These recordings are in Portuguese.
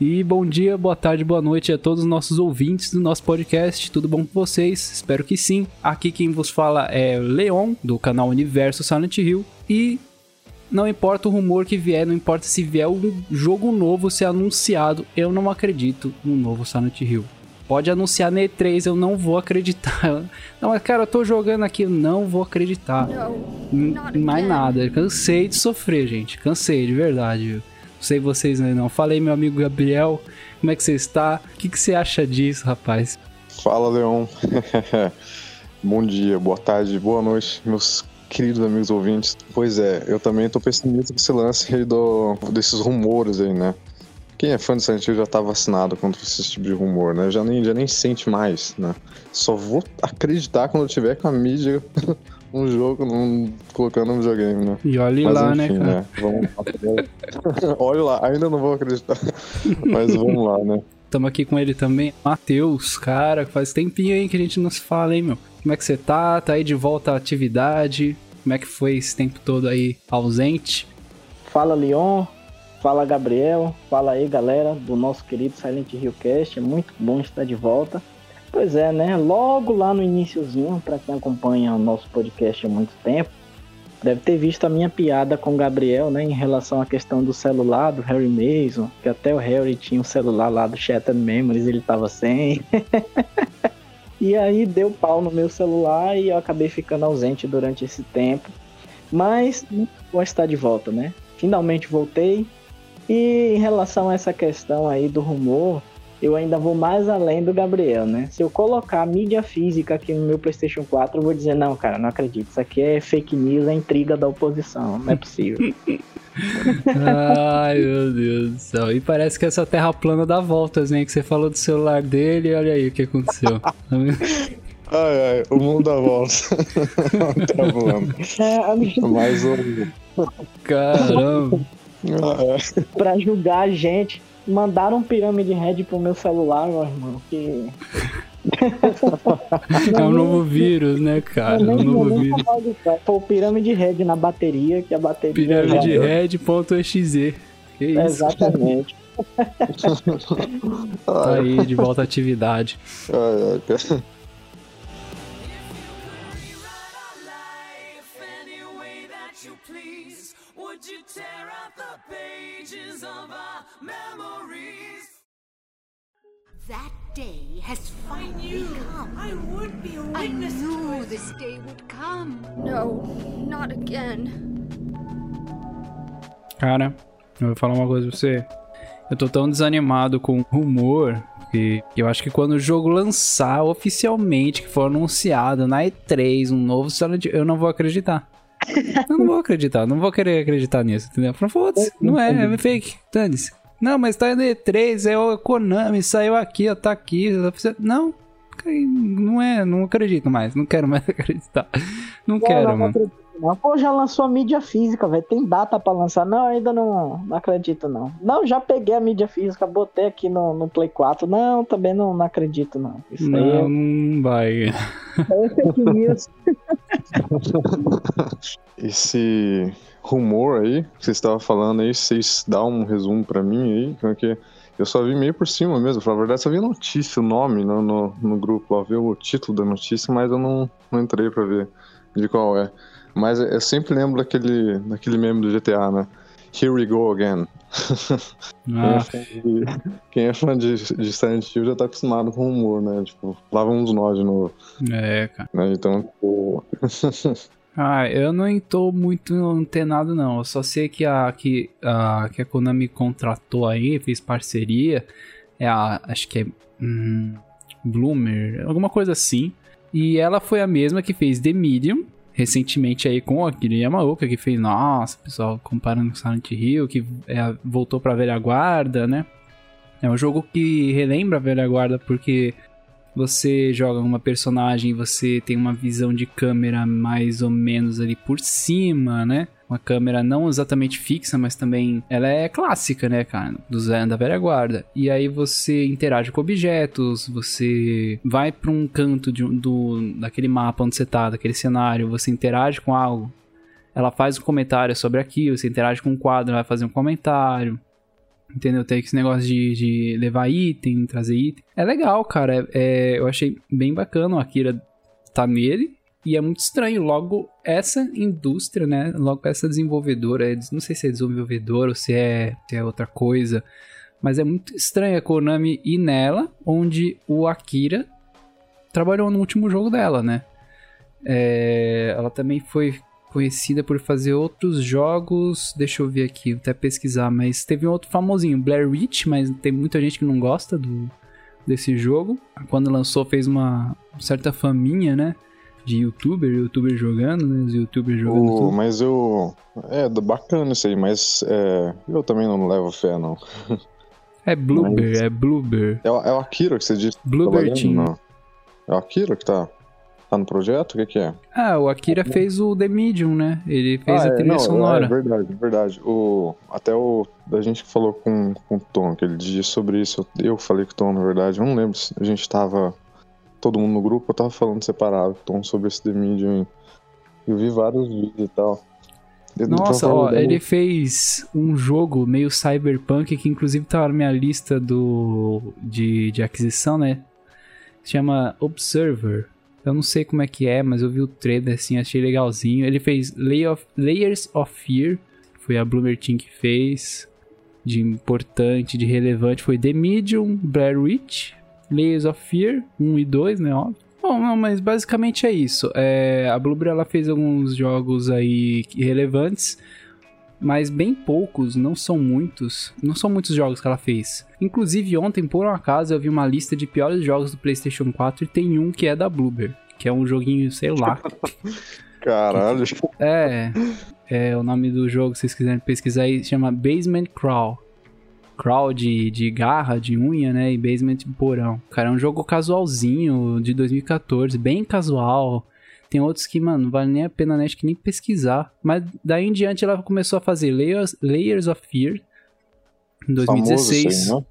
E bom dia, boa tarde, boa noite a todos os nossos ouvintes do nosso podcast. Tudo bom com vocês? Espero que sim. Aqui quem vos fala é Leon, do canal Universo Silent Hill. E não importa o rumor que vier, não importa se vier um jogo novo ser anunciado, eu não acredito no novo Silent Hill. Pode anunciar na E3, eu não vou acreditar. Não, mas cara, eu tô jogando aqui, eu não vou acreditar. Não, mais nada. Cansei de sofrer, gente. Cansei, de verdade. Viu? Sei vocês né, não. Falei, meu amigo Gabriel, como é que você está? O que, que você acha disso, rapaz? Fala, Leon. Bom dia, boa tarde, boa noite, meus queridos amigos ouvintes. Pois é, eu também tô pessimista com esse lance aí do, desses rumores aí, né? Quem é fã de Silent Hill já tá vacinado contra esse tipo de rumor, né? Já nem, já nem sente mais, né? Só vou acreditar quando eu tiver com a mídia um jogo num, colocando no videogame, né? E olhe Mas, lá, né, enfim, né, cara? Né? Vamos... olhe lá, ainda não vou acreditar. Mas vamos lá, né? Estamos aqui com ele também, Matheus, cara, faz tempinho aí que a gente não se fala, hein, meu? Como é que você tá? Tá aí de volta à atividade? Como é que foi esse tempo todo aí ausente? Fala, Leon. Fala Gabriel, fala aí galera do nosso querido Silent Hill Cast, é muito bom estar de volta. Pois é, né? Logo lá no iníciozinho, para quem acompanha o nosso podcast há muito tempo, deve ter visto a minha piada com o Gabriel, né, em relação à questão do celular do Harry Mason, que até o Harry tinha um celular lá do Shattered Memories, ele tava sem. e aí deu pau no meu celular e eu acabei ficando ausente durante esse tempo. Mas vou estar de volta, né? Finalmente voltei, e em relação a essa questão aí do rumor, eu ainda vou mais além do Gabriel, né? Se eu colocar mídia física aqui no meu PlayStation 4, eu vou dizer: não, cara, não acredito. Isso aqui é fake news, é intriga da oposição. Não é possível. Ai, meu Deus do céu. E parece que essa terra plana dá voltas, né? Que você falou do celular dele e olha aí o que aconteceu. ai, ai, o mundo dá voltas. tá voando. É, Mais um. Caramba. Ah, pra julgar a gente. Mandaram um pirâmide red pro meu celular, meu irmão. Que. é um novo vírus, né, cara? É um novo vírus. Foi o pirâmide red na bateria, que a bateria. Pirâmide red.exe. Que isso? Exatamente. tá aí, de volta à atividade. That day has finally come. I would be a witness I knew this day would come. No, not again. Cara, eu vou falar uma coisa pra você. Eu tô tão desanimado com rumor que eu acho que quando o jogo lançar oficialmente, que for anunciado na E3, um novo Silent eu não vou acreditar. eu não vou acreditar, não vou querer acreditar nisso, entendeu? Foda-se, não é, é fake, dane-se. Não, mas tá no E3, é o Konami, saiu aqui, ó, tá aqui. Não, não é, não acredito mais, não quero mais acreditar. Não, não quero, não, mano. Não, Pô, já lançou a mídia física, velho. Tem data pra lançar. Não, ainda não, não acredito, não. Não, já peguei a mídia física, botei aqui no, no Play 4. Não, também não, não acredito, não. Isso não, aí é... não vai. É fake news. Esse rumor aí, que você estava falando aí, vocês dão um resumo para mim aí, porque eu só vi meio por cima mesmo, pra verdade, só vi a notícia, o nome no, no, no grupo lá, vi o título da notícia, mas eu não, não entrei para ver de qual é. Mas eu sempre lembro daquele, daquele meme do GTA, né? Here we go again. Ah. quem, é fã de, de Silent Hill já tá acostumado com o humor, né? Tipo, lá vamos nós de novo. É, cara. Né? Então, tipo... Ah, eu não estou muito antenado não. Eu só sei que a, que, a, que a Konami contratou aí, fez parceria. É a. Acho que é. Hum, Bloomer, alguma coisa assim. E ela foi a mesma que fez The Medium, recentemente aí com aquele Yamaoka, que fez, nossa, pessoal, comparando com Silent Hill, que é, voltou pra velha guarda, né? É um jogo que relembra a velha guarda porque você joga uma personagem e você tem uma visão de câmera mais ou menos ali por cima, né? Uma câmera não exatamente fixa, mas também ela é clássica, né, cara? Do Zé da velha guarda. E aí você interage com objetos, você vai para um canto de, do, daquele mapa onde você tá, daquele cenário, você interage com algo. Ela faz um comentário sobre aquilo, você interage com um quadro, ela vai fazer um comentário. Entendeu? Tem esse negócio de, de levar item, trazer item. É legal, cara. É, é, eu achei bem bacana o Akira tá nele. E é muito estranho, logo essa indústria, né? Logo essa desenvolvedora, não sei se é desenvolvedora ou se é, se é outra coisa, mas é muito estranho a Konami ir nela, onde o Akira trabalhou no último jogo dela, né? É, ela também foi conhecida por fazer outros jogos. Deixa eu ver aqui, até pesquisar, mas teve um outro famosinho, Blair Witch, mas tem muita gente que não gosta do, desse jogo. Quando lançou, fez uma certa faminha, né? De youtuber, youtuber jogando, né? Os youtubers jogando. O, mas eu. É, bacana isso aí, mas é, eu também não levo fé, não. É Bloober, mas... é Bloober. É, é o Akira que você disse. Bloober Team. Não. É o Akira que tá. Tá no projeto? O que, que é? Ah, o Akira fez o The Medium, né? Ele fez ah, a trilha é, não, sonora. É verdade, verdade. O, até o. A gente falou com, com o Tom aquele dia sobre isso. Eu falei com o Tom, na verdade. Eu não lembro se a gente tava. Todo mundo no grupo, eu tava falando separado com o Tom sobre esse The Medium. Eu vi vários vídeos e tal. Nossa, ó, ele fez um jogo meio cyberpunk que inclusive tá na minha lista do de, de aquisição, né? Se chama Observer. Eu não sei como é que é, mas eu vi o trailer assim, achei legalzinho. Ele fez Lay of, Layers of Fear, foi a Bloomer Team que fez. De importante, de relevante foi The Medium, Blair Witch, Layers of Fear 1 e 2, né. Bom, não, mas basicamente é isso. É, a Bloober ela fez alguns jogos aí relevantes mas bem poucos, não são muitos. Não são muitos jogos que ela fez. Inclusive, ontem, por um acaso, eu vi uma lista de piores jogos do PlayStation 4 e tem um que é da Bloober, que é um joguinho, sei lá. Caralho. É, é o nome do jogo, se vocês quiserem pesquisar aí, chama Basement Crawl. Crawl de, de garra, de unha, né? E Basement de porão. Cara, é um jogo casualzinho de 2014, bem casual tem outros que, mano, não vale nem a pena, né? Acho que nem pesquisar. Mas daí em diante ela começou a fazer Layers, Layers of Fear em 2016. Famoso, né?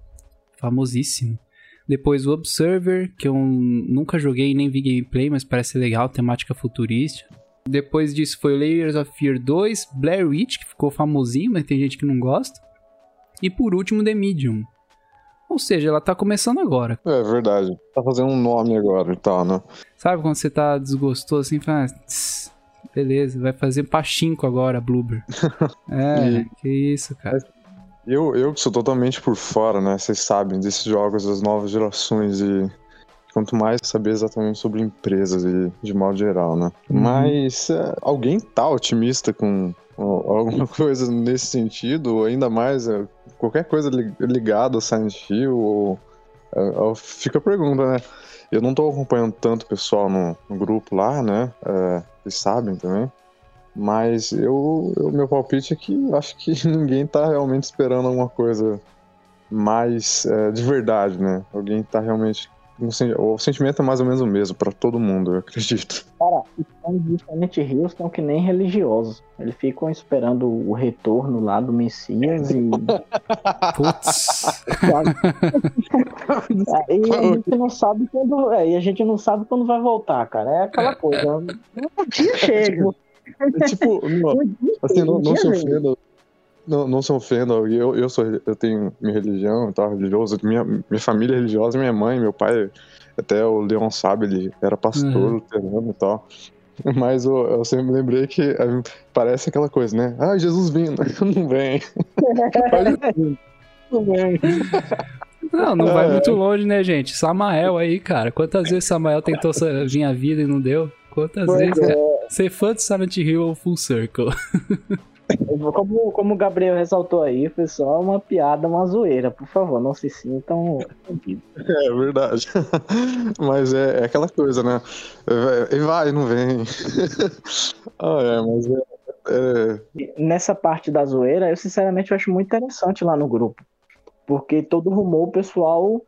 Famosíssimo. Depois o Observer, que eu nunca joguei nem vi gameplay, mas parece legal, temática futurística. Depois disso foi Layers of Fear 2, Blair Witch, que ficou famosinho, mas tem gente que não gosta. E por último, The Medium. Ou seja, ela tá começando agora. É verdade. Tá fazendo um nome agora e tal, né? Sabe quando você tá desgostoso assim, fala, ah, beleza, vai fazer pachinko agora, Bloober. é, e... que isso, cara. Eu, eu que sou totalmente por fora, né? Vocês sabem desses jogos das novas gerações e quanto mais saber exatamente sobre empresas e de modo geral, né? Uhum. Mas é, alguém tá otimista com alguma coisa nesse sentido, ainda mais é, qualquer coisa ligada a Silent Hill, ou, fica a pergunta, né? Eu não tô acompanhando tanto o pessoal no, no, grupo lá, né? É, eles sabem também. Mas eu, eu, meu palpite é que acho que ninguém tá realmente esperando alguma coisa mais é, de verdade, né? Alguém tá realmente o sentimento é mais ou menos o mesmo para todo mundo, eu acredito. Cara, os fãs de Silent Hill são que nem religiosos. Eles ficam esperando o retorno lá do Messias e. Putz! e a gente não sabe quando. É, e a gente não sabe quando vai voltar, cara. É aquela coisa. Um dia chega. É tipo, não, assim, não, não se ofenda não, não se ofenda, eu, eu, sou, eu tenho minha religião tal, religioso, minha, minha família é religiosa, minha mãe, meu pai, até o Leon sabe, ele era pastor uhum. luterano e tal. Mas eu, eu sempre lembrei que parece aquela coisa, né? Ah, Jesus vindo, não vem. não vem. Não, não vai é. muito longe, né, gente? Samael aí, cara. Quantas vezes Samael tentou vir à vida e não deu? Quantas pois vezes? É. Ser fã de Silent Hill Full Circle. Como, como o Gabriel ressaltou aí, foi só uma piada, uma zoeira. Por favor, não se sintam. É verdade. Mas é, é aquela coisa, né? E vai, não vem. ah, é, mas é, é, Nessa parte da zoeira, eu sinceramente acho muito interessante lá no grupo. Porque todo rumor o pessoal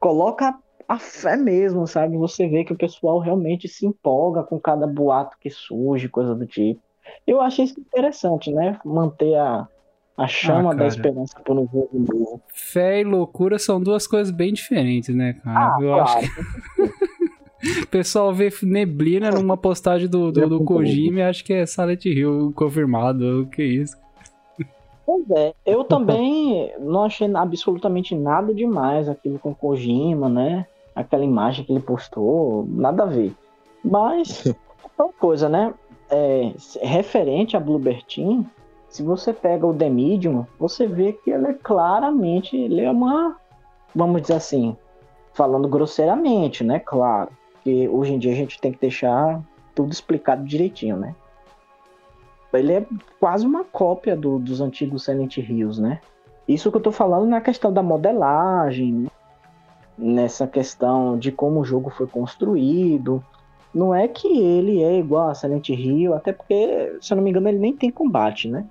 coloca a fé mesmo, sabe? Você vê que o pessoal realmente se empolga com cada boato que surge, coisa do tipo. Eu achei isso interessante, né? Manter a, a chama ah, da esperança por um jogo novo. Fé e loucura são duas coisas bem diferentes, né, cara? Ah, Eu claro. acho que... O pessoal vê neblina numa postagem do, do, do Kojima e acha que é Silent Hill confirmado. Que isso? Pois é, eu também não achei absolutamente nada demais aquilo com Kojima, né? Aquela imagem que ele postou, nada a ver. Mas, é uma coisa, né? É, referente a Bluebird Team, se você pega o The Medium, você vê que ele é claramente, ele é uma, vamos dizer assim, falando grosseiramente, né? Claro, que hoje em dia a gente tem que deixar tudo explicado direitinho, né? Ele é quase uma cópia do, dos antigos Silent Hills, né? Isso que eu tô falando na questão da modelagem, né? nessa questão de como o jogo foi construído. Não é que ele é igual a Silent Hill, até porque, se eu não me engano, ele nem tem combate, né?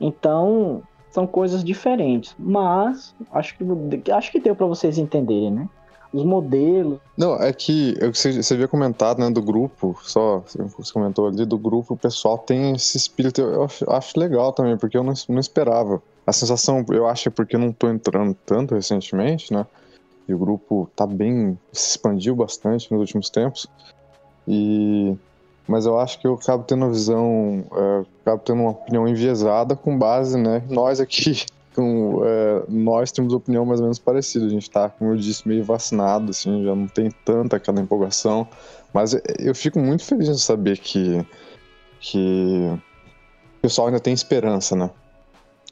Então, são coisas diferentes. Mas acho que acho que deu para vocês entenderem, né? Os modelos. Não, é que você, você havia comentado, né, do grupo, só você comentou ali do grupo, o pessoal tem esse espírito, eu acho, acho legal também, porque eu não, não esperava. A sensação, eu acho, é porque eu não tô entrando tanto recentemente, né? E o grupo tá bem. se expandiu bastante nos últimos tempos. E mas eu acho que eu acabo tendo uma visão, é, acabo tendo uma opinião enviesada com base, né? Nós aqui, com, é, nós temos opinião mais ou menos parecida. A gente tá, como eu disse, meio vacinado, assim, já não tem tanta aquela empolgação. Mas eu fico muito feliz de saber que, que o pessoal ainda tem esperança, né?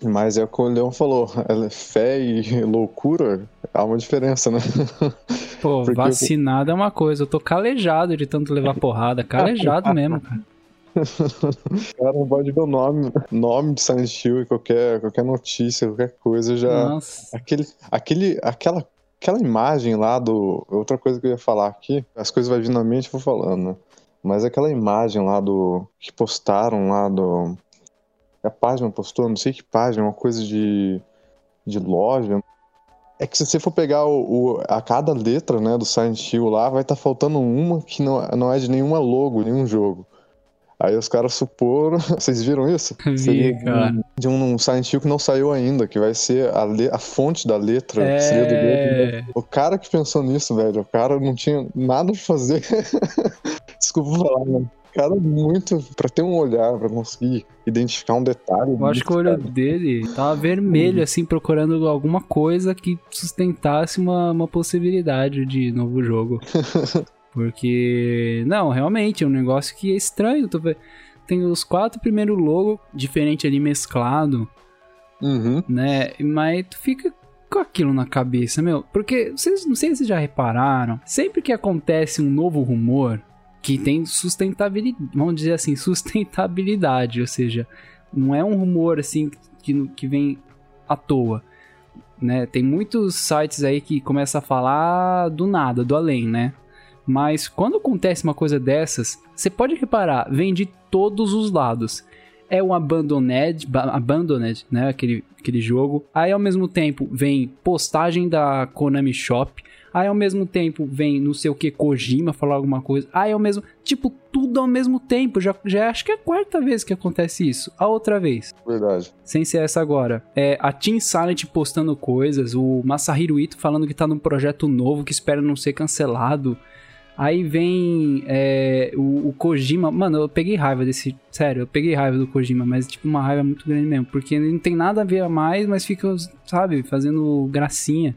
Mas é o que o Leão falou, fé e loucura há uma diferença, né? Pô, Porque vacinado eu... é uma coisa, eu tô calejado de tanto levar porrada, calejado mesmo, cara. cara não pode ver o nome, nome de Silent Hill e qualquer, qualquer notícia, qualquer coisa já. Nossa. Aquele, aquele, aquela, aquela imagem lá do. Outra coisa que eu ia falar aqui, as coisas vai vindo na mente e vou falando, né? Mas aquela imagem lá do. que postaram lá do. A página postou, não sei que página, uma coisa de. de loja. É que se você for pegar o, o, a cada letra né, do Silent Hill lá, vai estar tá faltando uma que não, não é de nenhuma logo, nenhum jogo. Aí os caras suporam. Vocês viram isso? Vi, cara. De um, um Silent Hill que não saiu ainda, que vai ser a, le... a fonte da letra. É... Seria do letra, né? O cara que pensou nisso, velho, o cara não tinha nada pra fazer. Desculpa falar, né? Cara muito para ter um olhar, para conseguir identificar um detalhe. Eu acho que o olho dele tava vermelho, assim, procurando alguma coisa que sustentasse uma, uma possibilidade de novo jogo. Porque, não, realmente, é um negócio que é estranho. Tem os quatro primeiros logos diferente ali mesclado, uhum. né? Mas tu fica com aquilo na cabeça, meu. Porque, vocês, não sei se vocês já repararam, sempre que acontece um novo rumor, que tem sustentabilidade, vamos dizer assim, sustentabilidade, ou seja, não é um rumor assim que, que vem à toa, né? Tem muitos sites aí que começam a falar do nada, do além, né? Mas quando acontece uma coisa dessas, você pode reparar, vem de todos os lados. É o Abandoned, Abandoned, né? Aquele, aquele jogo. Aí ao mesmo tempo vem postagem da Konami Shop. Aí ao mesmo tempo vem não sei o que Kojima falar alguma coisa. Aí ao mesmo, tipo, tudo ao mesmo tempo. Já, já acho que é a quarta vez que acontece isso. A outra vez. Verdade. Sem ser essa agora. É a Team Silent postando coisas, o Masahiro Ito falando que tá num projeto novo que espera não ser cancelado. Aí vem é, o, o, Kojima. Mano, eu peguei raiva desse. Sério, eu peguei raiva do Kojima, mas tipo uma raiva muito grande mesmo. Porque não tem nada a ver a mais, mas fica, sabe, fazendo gracinha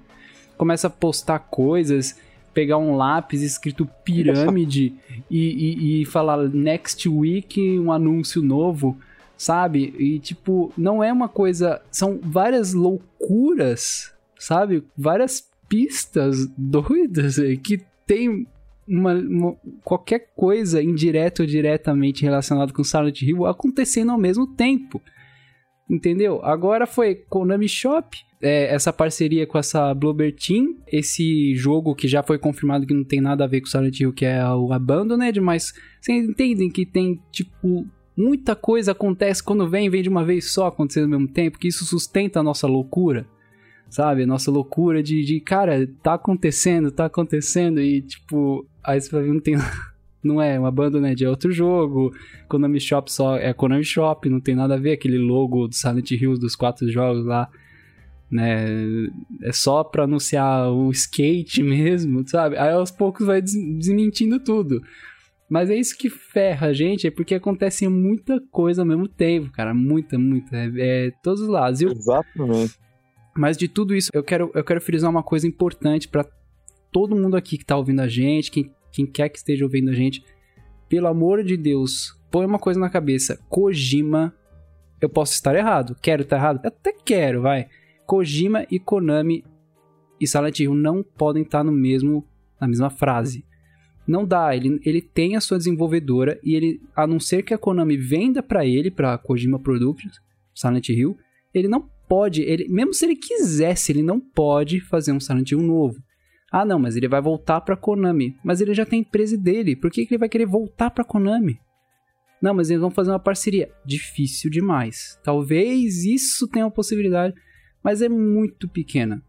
começa a postar coisas, pegar um lápis escrito pirâmide e, e, e falar next week um anúncio novo, sabe? E tipo, não é uma coisa. São várias loucuras, sabe? Várias pistas doidas que tem uma, uma, qualquer coisa indireta ou diretamente relacionada com Silent Hill acontecendo ao mesmo tempo. Entendeu? Agora foi Konami Shop, é, essa parceria com essa Bluebird Team, esse jogo que já foi confirmado que não tem nada a ver com Silent Hill, que é o Abandoned, mas vocês entendem que tem, tipo, muita coisa acontece quando vem, vem de uma vez só acontecendo ao mesmo tempo, que isso sustenta a nossa loucura, sabe? A nossa loucura de, de cara, tá acontecendo, tá acontecendo, e tipo, aí você vai ver, não tem não é um Abandoned, é outro jogo. Konami Shop só é Konami Shop, não tem nada a ver aquele logo do Silent Hills dos quatro jogos lá né? É só pra anunciar o skate mesmo, sabe? Aí aos poucos vai desmentindo tudo. Mas é isso que ferra a gente, é porque acontece muita coisa ao mesmo tempo, cara. Muita, muita. É, é todos os lados. Eu, Exatamente. mas de tudo isso, eu quero, eu quero frisar uma coisa importante pra todo mundo aqui que tá ouvindo a gente, quem, quem quer que esteja ouvindo a gente. Pelo amor de Deus, põe uma coisa na cabeça. Kojima, eu posso estar errado. Quero estar errado? Até quero, vai. Kojima e Konami e Silent Hill não podem estar no mesmo, na mesma frase. Não dá, ele, ele tem a sua desenvolvedora e ele, a não ser que a Konami venda pra ele, pra Kojima Productions, Silent Hill, ele não pode, ele, mesmo se ele quisesse, ele não pode fazer um Silent Hill novo. Ah, não, mas ele vai voltar pra Konami. Mas ele já tem a empresa dele, por que, que ele vai querer voltar pra Konami? Não, mas eles vão fazer uma parceria. Difícil demais. Talvez isso tenha uma possibilidade, mas é muito pequena.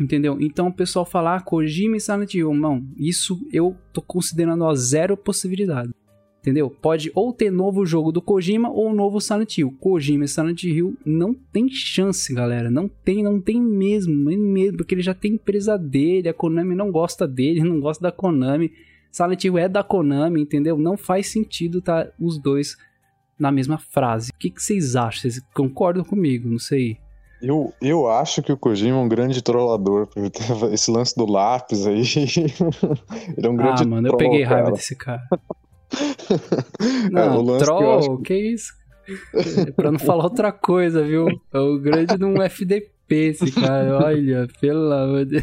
Entendeu? Então o pessoal falar ah, Kojima e Silent Hill, não, isso eu tô considerando a zero possibilidade. Entendeu? Pode ou ter novo jogo do Kojima ou novo Silent Hill. Kojima e Silent Hill não tem chance, galera. Não tem, não tem mesmo, mesmo, porque ele já tem empresa dele, a Konami não gosta dele, não gosta da Konami. Silent Hill é da Konami, entendeu? Não faz sentido tá os dois na mesma frase. O que, que vocês acham? Vocês concordam comigo? Não sei. Eu, eu acho que o Kojima é um grande trollador. Esse lance do lápis aí. ele é um grande ah, mano, eu troll, peguei raiva cara. desse cara. É, Não, que eu troll, acho que isso? É pra não falar outra coisa, viu? É o grande de um FDP esse cara. Olha, pelo amor de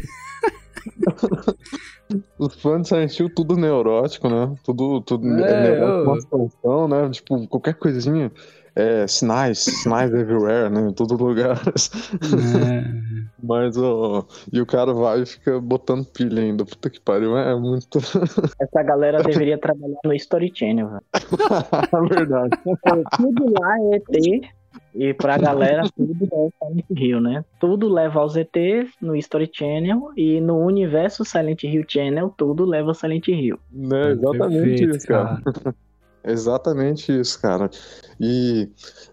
Os fãs de Silent Hill, tudo neurótico, né? Tudo, tudo É, é, neurótico, ô. uma situação, né? Tipo, qualquer coisinha. É, sinais, sinais everywhere, né? Em todo lugar. É. Mas, ó, e o cara vai e fica botando pilha ainda. Puta que pariu, é muito. Essa galera deveria trabalhar no Story Channel, velho. É verdade. Tudo lá é ET. E pra galera, tudo é Silent Hill, né? Tudo leva aos ETs no Story Channel. E no universo Silent Hill Channel, tudo leva ao Silent Hill. Né, exatamente Perfeito, isso, cara. Exatamente isso, cara. E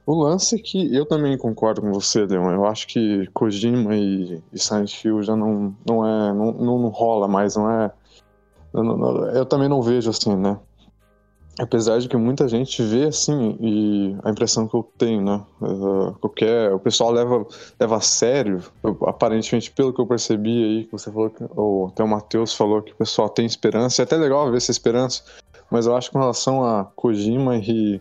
o lance é que eu também concordo com você, Leon. Eu acho que Kojima e, e Silent Hill já não, não é. Não, não, rola mais, não é. eu não- eu também não vejo assim, né? Apesar de que muita gente vê assim, e a impressão que eu tenho, né? eh, qualquer, o pessoal leva, leva a sério, aparentemente, pelo que eu percebi aí, que você falou, ou até o Matheus falou que o pessoal tem esperança, e é até legal ver essa esperança, mas eu acho que com relação a Kojima e,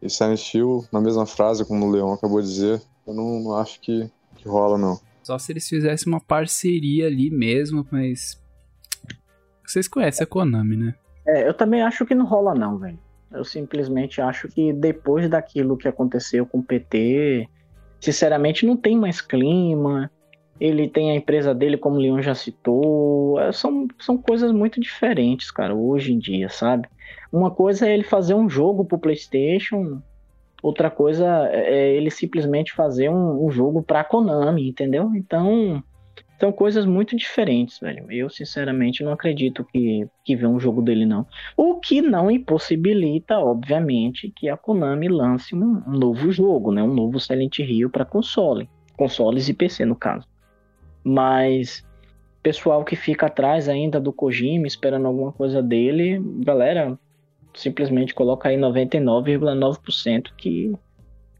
e Silent Hill, na mesma frase, como o Leon acabou de dizer, eu não, não acho que, que rola, não. Só se eles fizessem uma parceria ali mesmo, mas. Vocês conhecem a Konami, né? É, eu também acho que não rola, não, velho. Eu simplesmente acho que depois daquilo que aconteceu com o PT, sinceramente, não tem mais clima. Ele tem a empresa dele, como o Leon já citou. É, são, são coisas muito diferentes, cara, hoje em dia, sabe? Uma coisa é ele fazer um jogo pro PlayStation, outra coisa é ele simplesmente fazer um, um jogo pra Konami, entendeu? Então, são coisas muito diferentes, velho. Eu, sinceramente, não acredito que, que vê um jogo dele, não. O que não impossibilita, obviamente, que a Konami lance um, um novo jogo, né? Um novo Silent Hill para console. Consoles e PC, no caso. Mas pessoal que fica atrás ainda do Kojima, esperando alguma coisa dele, galera, simplesmente coloca aí 99,9% que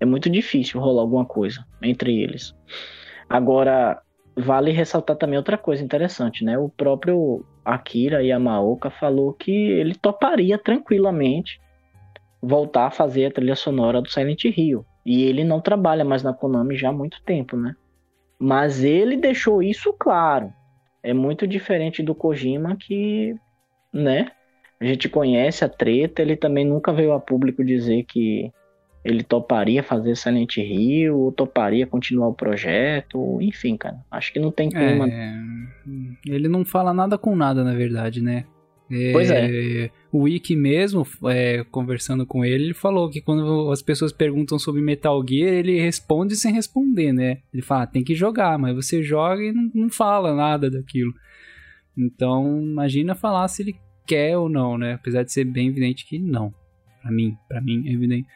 é muito difícil rolar alguma coisa entre eles. Agora, vale ressaltar também outra coisa interessante, né? O próprio Akira Yamaoka falou que ele toparia tranquilamente voltar a fazer a trilha sonora do Silent Hill. E ele não trabalha mais na Konami já há muito tempo, né? Mas ele deixou isso claro. É muito diferente do Kojima que, né? A gente conhece a treta, ele também nunca veio a público dizer que ele toparia fazer Silent Hill, ou toparia continuar o projeto, enfim, cara. Acho que não tem clima. É, ele não fala nada com nada, na verdade, né? Pois é. O Wiki mesmo, é, conversando com ele, ele falou que quando as pessoas perguntam sobre Metal Gear, ele responde sem responder, né? Ele fala, ah, tem que jogar, mas você joga e não, não fala nada daquilo. Então, imagina falar se ele quer ou não, né? Apesar de ser bem evidente que não. Pra mim, para mim é evidente.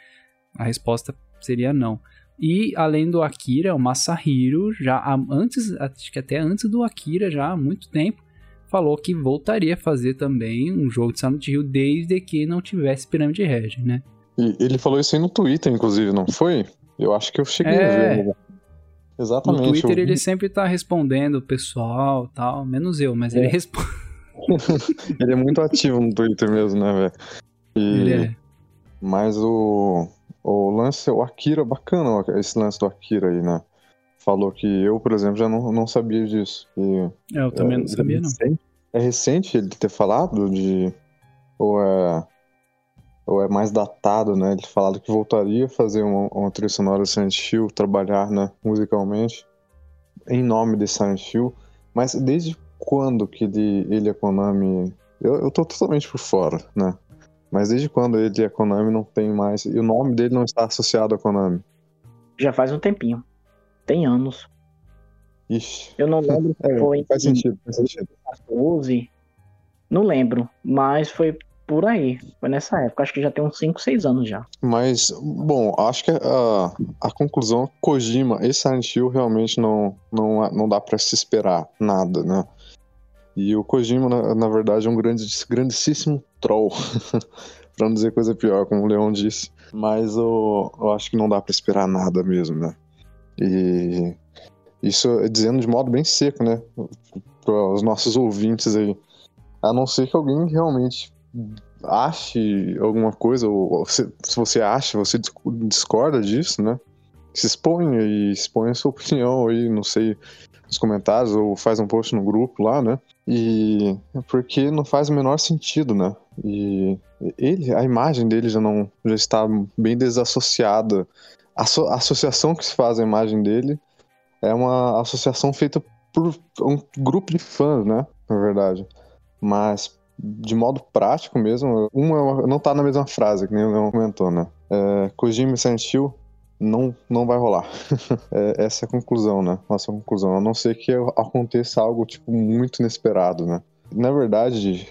A resposta seria não. E além do Akira, o Masahiro, já antes, acho que até antes do Akira, já há muito tempo, falou que voltaria a fazer também um jogo de Silent Hill desde que não tivesse Pirâmide Red, né? E ele falou isso aí no Twitter, inclusive, não foi? Eu acho que eu cheguei É. a ver. né? Exatamente. No Twitter eu ele sempre tá respondendo o pessoal tal, menos eu, mas ele É. responde. Ele é muito ativo no Twitter mesmo, né, velho? E- Ele é. Mas o, o lance, o Akira, bacana esse lance do Akira aí, né? Falou que eu, por exemplo, já não, não sabia disso. E, Eu também não é, sabia, é não. É recente ele ter falado de. Ou é. Ou é mais datado, né? Ele falado que voltaria a fazer uma, uma trilha sonora Silent Hill, trabalhar, né, musicalmente, em nome de Silent Hill. Mas desde quando que ele, ele e a Konami. Eu, eu tô totalmente por fora, né? Mas desde quando ele e a Konami não tem mais. E o nome dele não está associado à Konami. Já faz um tempinho. Tem anos. Ixi. Eu não lembro se É, foi faz sentido, faz sentido. 2014. Não lembro. Mas foi por aí. Foi nessa época. Acho que já tem uns 5, 6 anos já. Mas, bom, acho que a, a conclusão é Kojima e Silent Hill realmente não, não, não dá pra se esperar nada, né? E o Kojima, na, na verdade, é um grande, grandíssimo troll. pra não dizer coisa pior, como o Leon disse. Mas eu, eu acho que não dá pra esperar nada mesmo, né? E isso é dizendo de modo bem seco, né? Para os nossos ouvintes aí. A não ser que alguém realmente ache alguma coisa, ou se, se você acha, você dis- discorda disso, né? Se exponha e exponha a sua opinião aí, não sei, nos comentários, ou faz um post no grupo lá, né? E porque não faz o menor sentido, né? E ele, a imagem dele já não já está bem desassociada. A, asso- a associação que se faz à imagem dele é uma associação feita por um grupo de fãs, né? Na verdade. Mas de modo prático mesmo, uma é uma- não tá na mesma frase, que nem o comentou, né? É, Kojima e Silent Hill não, não vai rolar. É, essa é a conclusão, né? Nossa conclusão. A não ser que aconteça algo, tipo, muito inesperado, né? Na verdade,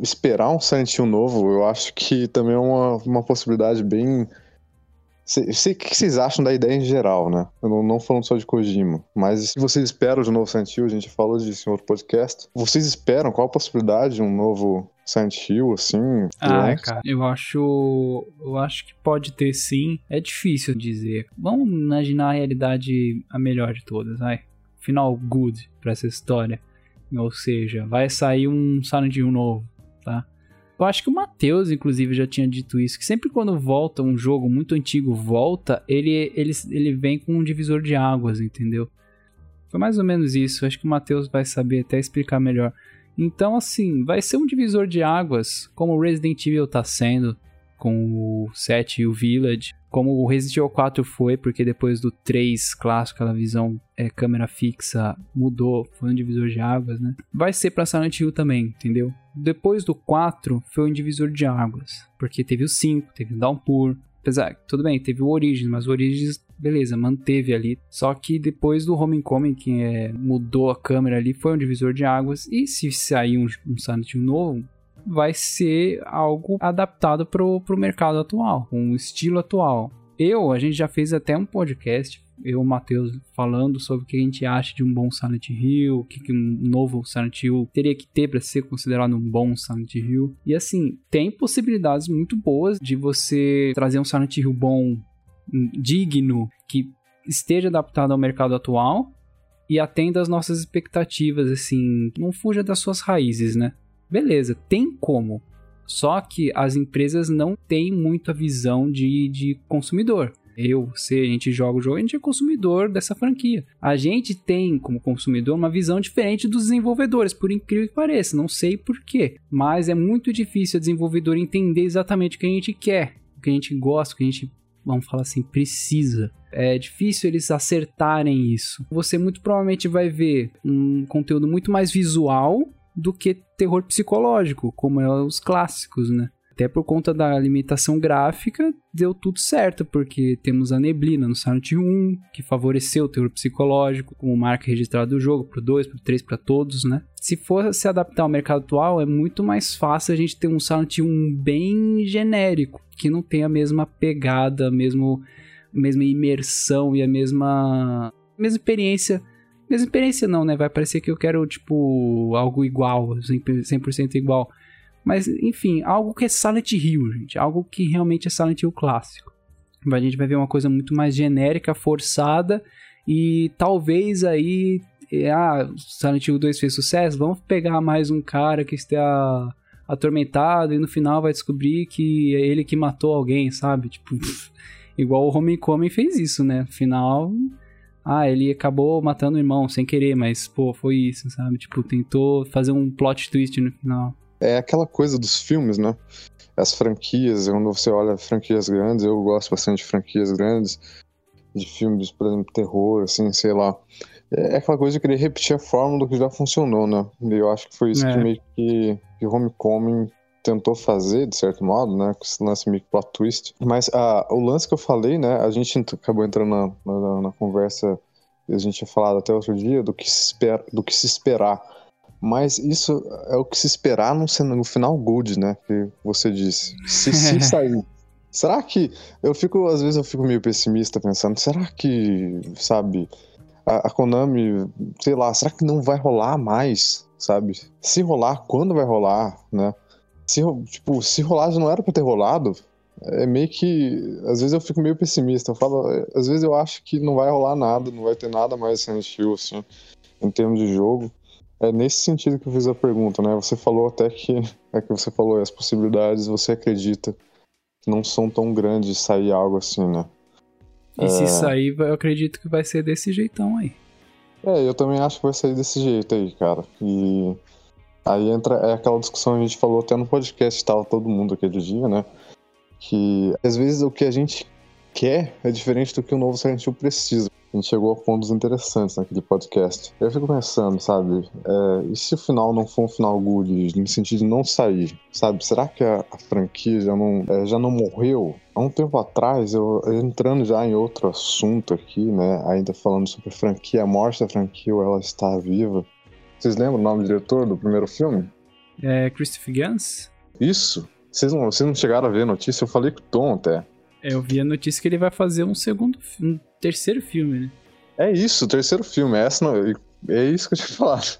esperar um Silent Hill novo, eu acho que também é uma, uma possibilidade bem... O que vocês acham da ideia em geral, né? Eu não, não falando só de Kojima. Mas se vocês esperam de um novo Silent Hill, a gente falou disso em outro podcast. Vocês esperam qual a possibilidade de um novo Silent Hill, assim? Ah, Leon? cara, eu acho. Eu acho que pode ter sim. É difícil dizer. Vamos imaginar a realidade a melhor de todas, vai. Final good pra essa história. Ou seja, vai sair um Silent Hill novo, tá? Eu acho que o Matheus, inclusive, já tinha dito isso, que sempre quando volta um jogo muito antigo, volta, ele, ele, ele vem com um divisor de águas, entendeu? Foi mais ou menos isso. Acho que o Matheus vai saber até explicar melhor. Então, assim, vai ser um divisor de águas, como o Resident Evil tá sendo, com o 7 e o Village, como o Resident Evil 4 foi, porque depois do 3 clássico, aquela visão é, câmera fixa, mudou, foi um divisor de águas, né? Vai ser pra Silent Hill também, entendeu? Depois do 4 foi um divisor de águas, porque teve o 5, teve o Downpour, apesar, tudo bem, teve o Origins, mas o Origins, beleza, manteve ali. Só que depois do Homecoming, que é, mudou a câmera ali, foi um divisor de águas. E se sair um, um Silent Hill novo, vai ser algo adaptado pro, pro mercado atual, o estilo atual. Eu, a gente já fez até um podcast, eu o Matheus falando sobre o que a gente acha de um bom Silent Hill, o que, que um novo Silent Hill teria que ter para ser considerado um bom Silent Hill. E assim, tem possibilidades muito boas de você trazer um Silent Hill bom, hum, digno, que esteja adaptado ao mercado atual e atenda às nossas expectativas, assim, não fuja das suas raízes, né? Beleza, tem como. Só que as empresas não têm muito a visão de, de consumidor. Eu, você, a gente joga o jogo, a gente é consumidor dessa franquia. A gente tem, como consumidor, uma visão diferente dos desenvolvedores, por incrível que pareça. Não sei porquê, mas é muito difícil o desenvolvedor entender exatamente o que a gente quer, o que a gente gosta, o que a gente, vamos falar assim, precisa. É difícil eles acertarem isso. Você muito provavelmente vai ver um conteúdo muito mais visual do que terror psicológico, como é os clássicos, né? Até por conta da limitação gráfica, deu tudo certo, porque temos a neblina no Silent Hill 1, que favoreceu o terror psicológico, como marca registrada do jogo, pro 2, pro 3, para todos, né? Se for se adaptar ao mercado atual, é muito mais fácil a gente ter um Silent Hill 1 bem genérico, que não tem a mesma pegada, a mesmo, a mesma imersão e a mesma, a mesma experiência Mesma experiência não, né? Vai parecer que eu quero, tipo, algo igual, 100% igual. Mas, enfim, algo que é Silent Hill, gente. Algo que realmente é Silent Hill clássico. A gente vai ver uma coisa muito mais genérica, forçada. E talvez aí. Ah, Silent Hill 2 fez sucesso. Vamos pegar mais um cara que está atormentado e no final vai descobrir que é ele que matou alguém, sabe? Tipo, igual o Homecoming fez isso, né? No final, ah, ele acabou matando o irmão sem querer, mas pô, foi isso, sabe? Tipo, tentou fazer um plot twist no final é aquela coisa dos filmes, né? As franquias, quando você olha franquias grandes, eu gosto bastante de franquias grandes, de filmes, por exemplo, terror, assim, sei lá. É aquela coisa de querer repetir a fórmula do que já funcionou, né? E eu acho que foi isso é. que meio que, que Homecoming tentou fazer, de certo modo, né? Com esse lance meio plot twist. Mas ah, o lance que eu falei, né? A gente acabou entrando na, na, na conversa, a gente tinha falado até outro dia, do que se, espera, do que se esperar mas isso é o que se esperar no, no final good, né? Que você disse. Se, se sair. Será que. Eu fico, às vezes eu fico meio pessimista pensando, será que, sabe, a, a, Konami, sei lá, será que não vai rolar mais, sabe? Se rolar, quando vai rolar, né? Se, tipo, se rolar já não era pra ter rolado, é meio que. Às vezes eu fico meio pessimista. Eu falo, às vezes eu acho que não vai rolar nada, não vai ter nada mais Silent Hill, assim, em termos de jogo. É nesse sentido que eu fiz a pergunta, né? Você falou até que é que você falou as possibilidades, você acredita que não são tão grandes de sair algo assim, né? E é... se sair, eu acredito que vai ser desse jeitão aí. É, eu também acho que vai sair desse jeito aí, cara. E aí entra é aquela discussão que a gente falou até no podcast, tava todo mundo aquele dia, né? Que às vezes o que a gente quer é diferente do que o novo Silent Hill precisa a gente chegou a pontos interessantes naquele podcast. Eu fico pensando, sabe, é, e se o final não for um final good, no sentido de não sair, sabe? Será que a, a franquia já não, é, já não morreu? Há um tempo atrás, eu entrando já em outro assunto aqui, né, ainda falando sobre a franquia, a morte da franquia, ela está viva. Vocês lembram o nome do diretor do primeiro filme? É Christopher Gans? Isso. Vocês não, vocês não chegaram a ver a notícia? Eu falei com o Tom até. É, eu vi a notícia que ele vai fazer um segundo, um terceiro filme, né? É isso, o terceiro filme. Essa não, é isso que eu tinha falado.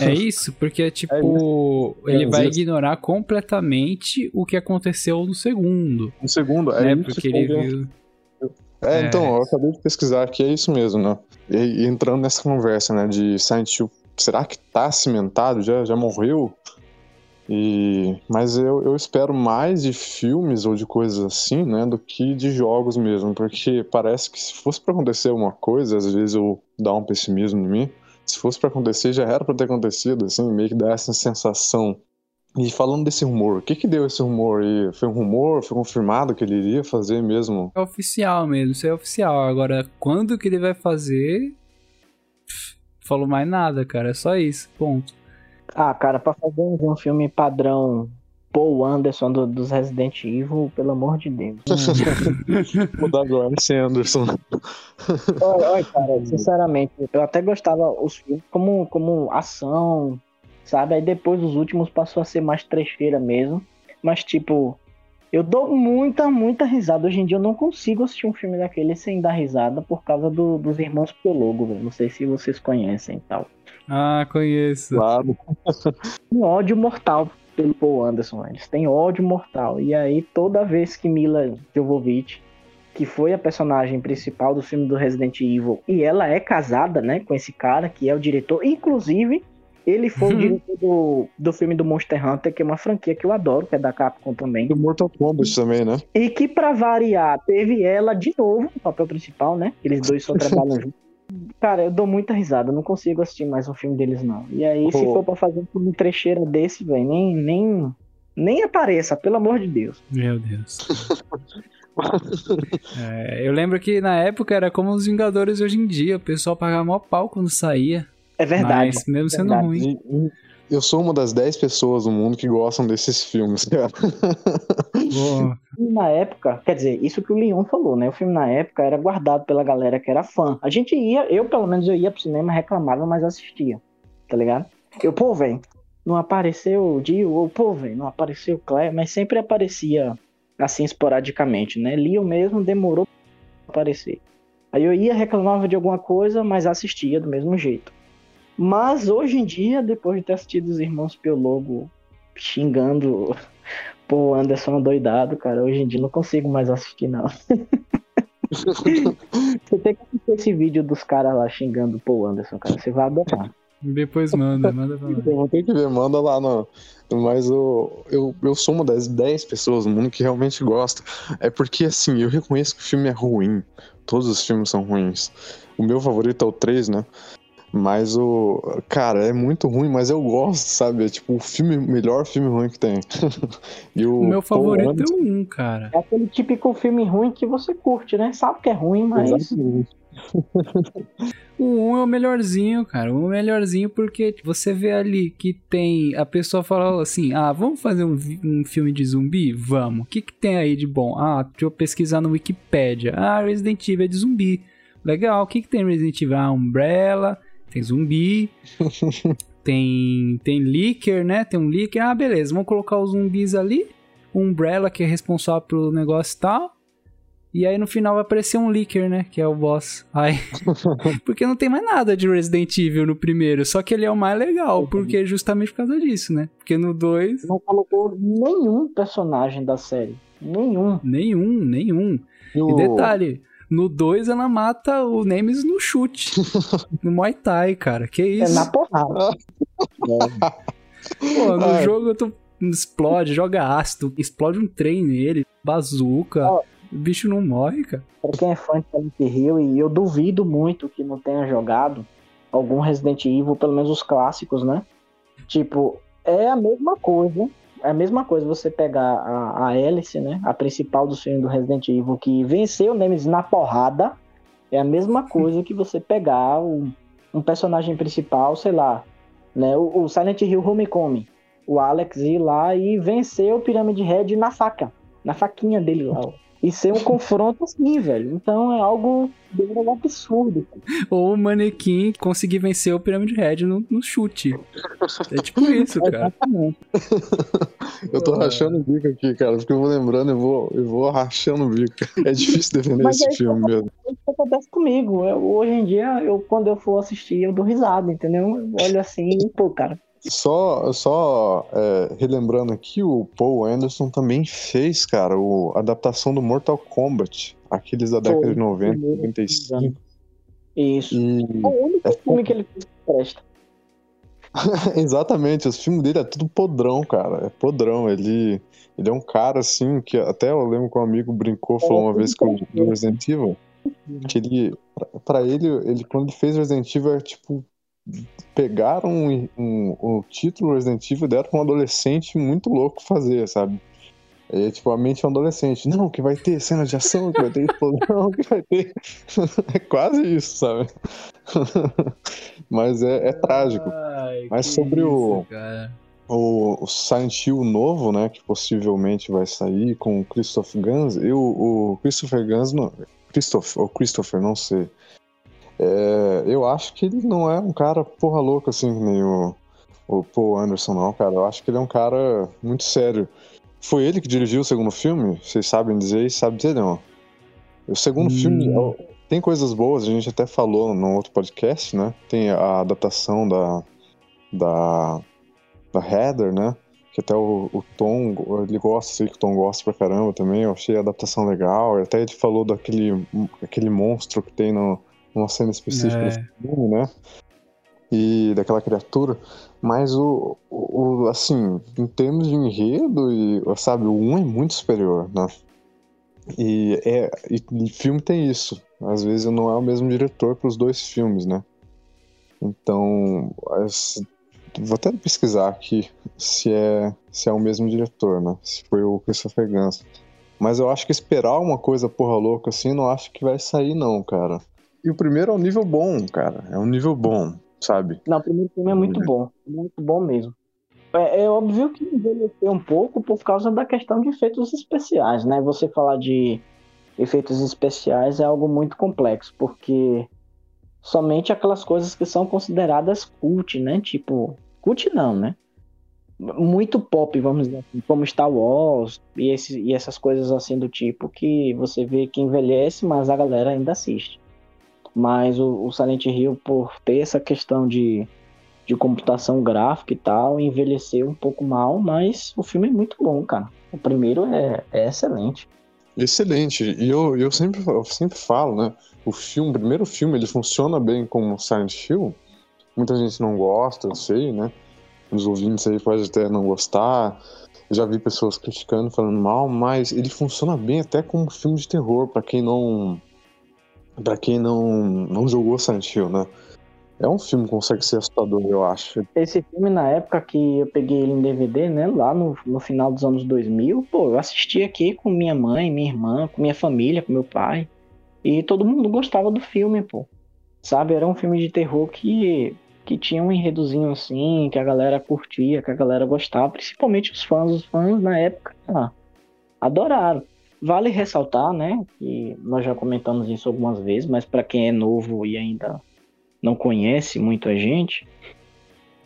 É isso, porque tipo, é ele vai ignorar completamente o que aconteceu no segundo. No segundo, é né? Porque ele viu. É, então, eu acabei de pesquisar aqui, é isso mesmo, né? E entrando nessa conversa, né, de Silent Hill, será que tá cimentado? Já, já morreu? E, mas eu, eu espero mais de filmes ou de coisas assim, né, do que de jogos mesmo, porque parece que se fosse para acontecer alguma coisa, às vezes eu dá um pessimismo em mim. Se fosse para acontecer, já era para ter acontecido, assim, meio que dá essa sensação. E falando desse rumor, o que que deu esse rumor aí? Foi um rumor? Foi confirmado que ele iria fazer mesmo? É oficial mesmo, isso é oficial. Agora, quando que ele vai fazer? falou mais nada, cara, é só isso, ponto. Ah, cara, pra fazer um filme padrão Paul Anderson do, dos Resident Evil, pelo amor de Deus. Mudar do Arce Anderson. Olha, olha, cara, sinceramente, eu até gostava os filmes como, como ação, sabe? Aí depois os últimos passou a ser mais trecheira mesmo. Mas, tipo, eu dou muita, muita risada. Hoje em dia eu não consigo assistir um filme daquele sem dar risada por causa do, dos irmãos Piologo, velho. Não sei se vocês conhecem e tal. Ah, conheço. Claro. um ódio mortal pelo Paul Anderson. Eles têm ódio mortal. E aí, toda vez que Mila Jovovich, que foi a personagem principal do filme do Resident Evil, e ela é casada, né, com esse cara, que é o diretor, inclusive. Ele foi o uhum. diretor do, do filme do Monster Hunter, que é uma franquia que eu adoro, que é da Capcom também. Do Mortal Kombat também, né? E que, pra variar, teve ela de novo no papel principal, né? Eles dois só trabalham juntos. Cara, eu dou muita risada, não consigo assistir mais um filme deles, não. E aí, Pô. se for pra fazer um trecheira desse, velho, nem, nem, nem apareça, pelo amor de Deus. Meu Deus. é, eu lembro que na época era como os Vingadores hoje em dia, o pessoal pagava maior pau quando saía. É verdade. Mas mesmo é sendo verdade. ruim. Eu sou uma das 10 pessoas no mundo que gostam desses filmes, cara. Na época, quer dizer, isso que o Leon falou, né? O filme na época era guardado pela galera que era fã. A gente ia, eu pelo menos eu ia pro cinema, reclamava, mas assistia, tá ligado? Eu, pô, velho, não apareceu o Dio, ou pô, velho, não apareceu o Claire, mas sempre aparecia assim esporadicamente, né? Leon mesmo demorou pra aparecer. Aí eu ia, reclamava de alguma coisa, mas assistia do mesmo jeito. Mas hoje em dia, depois de ter assistido os irmãos Piologo xingando pô, Anderson doidado, cara, hoje em dia não consigo mais assistir, não. Você tem que assistir esse vídeo dos caras lá xingando o Paul Anderson, cara. Você vai adorar. Depois manda, manda pra lá. Eu vou ter que ver, manda lá no. Mas eu, eu, eu sou uma das 10 pessoas no mundo que realmente gosta. É porque, assim, eu reconheço que o filme é ruim. Todos os filmes são ruins. O meu favorito é o 3, né? Mas o. Cara, é muito ruim, mas eu gosto, sabe? É tipo o filme, melhor filme ruim que tem. e o, o meu favorito Anderson... é o 1, cara. É aquele típico filme ruim que você curte, né? Sabe que é ruim, mas. Exatamente. o 1 é o melhorzinho, cara. O melhorzinho porque você vê ali que tem. A pessoa fala assim: ah, vamos fazer um, um filme de zumbi? Vamos. O que, que tem aí de bom? Ah, deixa eu pesquisar no Wikipedia. Ah, Resident Evil é de zumbi. Legal. O que, que tem Resident Evil? Ah, Umbrella tem zumbi, tem tem leaker, né? Tem um leaker. Ah, beleza, vamos colocar os zumbis ali. O Umbrella, que é responsável pelo negócio e tal. E aí no final vai aparecer um leaker, né? Que é o boss. Aí. porque não tem mais nada de Resident Evil no primeiro. Só que ele é o mais legal. Porque é justamente por causa disso, né? Porque no 2. Não colocou nenhum personagem da série. Nenhum. Nenhum, nenhum. E detalhe, no 2 ela mata o Nemesis no chute. no Muay Thai, cara. Que isso? É na porrada. Pô, no Ai. jogo tu explode, joga ácido, explode um trem nele, bazuca. Oh. O bicho não morre, cara. Pra quem é fã de Silent Hill, e eu duvido muito que não tenha jogado algum Resident Evil, pelo menos os clássicos, né? Tipo, é a mesma coisa é a mesma coisa você pegar a, a Alice, né? A principal do filme do Resident Evil, que venceu o Nemesis na porrada. É a mesma coisa que você pegar um, um personagem principal, sei lá, né? O, o, Silent Hill Homecoming. O Alex ir lá e vencer o Pirâmide Red na faca. Na faquinha dele lá, ó e ser um confronto assim, velho. Então é algo bem absurdo. Ou o manequim conseguir vencer o Pirâmide Red no, no chute. É tipo isso, cara. Exatamente. eu tô rachando o bico aqui, cara, porque eu vou lembrando e vou, eu vou rachando o bico. É difícil defender Mas esse é filme mesmo. Isso acontece comigo. Eu, hoje em dia, eu, quando eu for assistir, eu dou risada, entendeu? Eu olho assim e, pô, cara, só, só é, relembrando aqui, o Paul Anderson também fez, cara, a adaptação do Mortal Kombat, aqueles da década de 90, 95. Isso. E... É o único é... filme que ele fez que presta. Exatamente, os filmes dele é tudo podrão, cara. É podrão. Ele, ele é um cara assim que até eu lembro que um amigo brincou, falou é, uma vez com o Resident Evil. Que ele, pra, pra ele, ele, quando ele fez Resident Evil, é tipo pegaram um, um, o título Resident Evil e deram pra um adolescente muito louco fazer, sabe? É tipo, a mente é um adolescente. Não, que vai ter cena de ação, que vai ter explosão, que vai ter. é quase isso, sabe? Mas é, é trágico. Ai, Mas sobre isso, o, o Silent Hill novo, né? Que possivelmente vai sair com o Christopher Guns. Eu, o Christopher Guns. Não, Christopher, ou Christopher, não sei. É, eu acho que ele não é um cara porra louca assim, nem o, o Paul Anderson, não, cara. Eu acho que ele é um cara muito sério. Foi ele que dirigiu o segundo filme? Vocês sabem dizer e sabem dizer não. O segundo hum. filme tem coisas boas, a gente até falou num outro podcast, né? Tem a adaptação da da, da Heather, né? Que até o, o Tom, ele gosta, sei que o Tom gosta pra caramba também. Eu achei a adaptação legal. Até ele falou daquele aquele monstro que tem no, uma cena específica é. do filme, né? E daquela criatura. Mas o, o, assim, em termos de enredo, e, sabe, o 1 é muito superior, né? E, é, e, e filme tem isso. Às vezes não é o mesmo diretor para os dois filmes, né? Então, vou até pesquisar aqui se é, se é o mesmo diretor, né? Se foi o Christopher Gans. Mas eu acho que esperar uma coisa porra louca assim, não acho que vai sair não, cara. E o primeiro é um nível bom, cara. É um nível bom, sabe? Não, o primeiro filme é muito bom. Muito bom mesmo. É, é óbvio que envelheceu um pouco por causa da questão de efeitos especiais, né? Você falar de efeitos especiais é algo muito complexo, porque somente aquelas coisas que são consideradas cult, né? Tipo, cult não, né? Muito pop, vamos dizer assim, como Star Wars e, esse, e essas coisas assim do tipo que você vê que envelhece, mas a galera ainda assiste. Mas o, o Silent Hill, por ter essa questão de, de computação gráfica e tal, envelheceu um pouco mal, mas o filme é muito bom, cara. O primeiro é, é excelente. Excelente. E eu, eu, sempre, eu sempre falo, né? O filme, o primeiro filme, ele funciona bem como Silent Hill. Muita gente não gosta, eu sei, né? Os ouvintes aí podem até não gostar. Eu já vi pessoas criticando, falando mal, mas ele funciona bem até como filme de terror, para quem não. Para quem não, não jogou Silent Hill, né? É um filme que consegue ser assustador, eu acho. Esse filme, na época que eu peguei ele em DVD, né? Lá no, no final dos anos 2000, pô, eu assisti aqui com minha mãe, minha irmã, com minha família, com meu pai. E todo mundo gostava do filme, pô. Sabe? Era um filme de terror que, que tinha um enredozinho assim, que a galera curtia, que a galera gostava. Principalmente os fãs. Os fãs, na época, ah, adoraram. Vale ressaltar, né? Que nós já comentamos isso algumas vezes, mas para quem é novo e ainda não conhece muito a gente,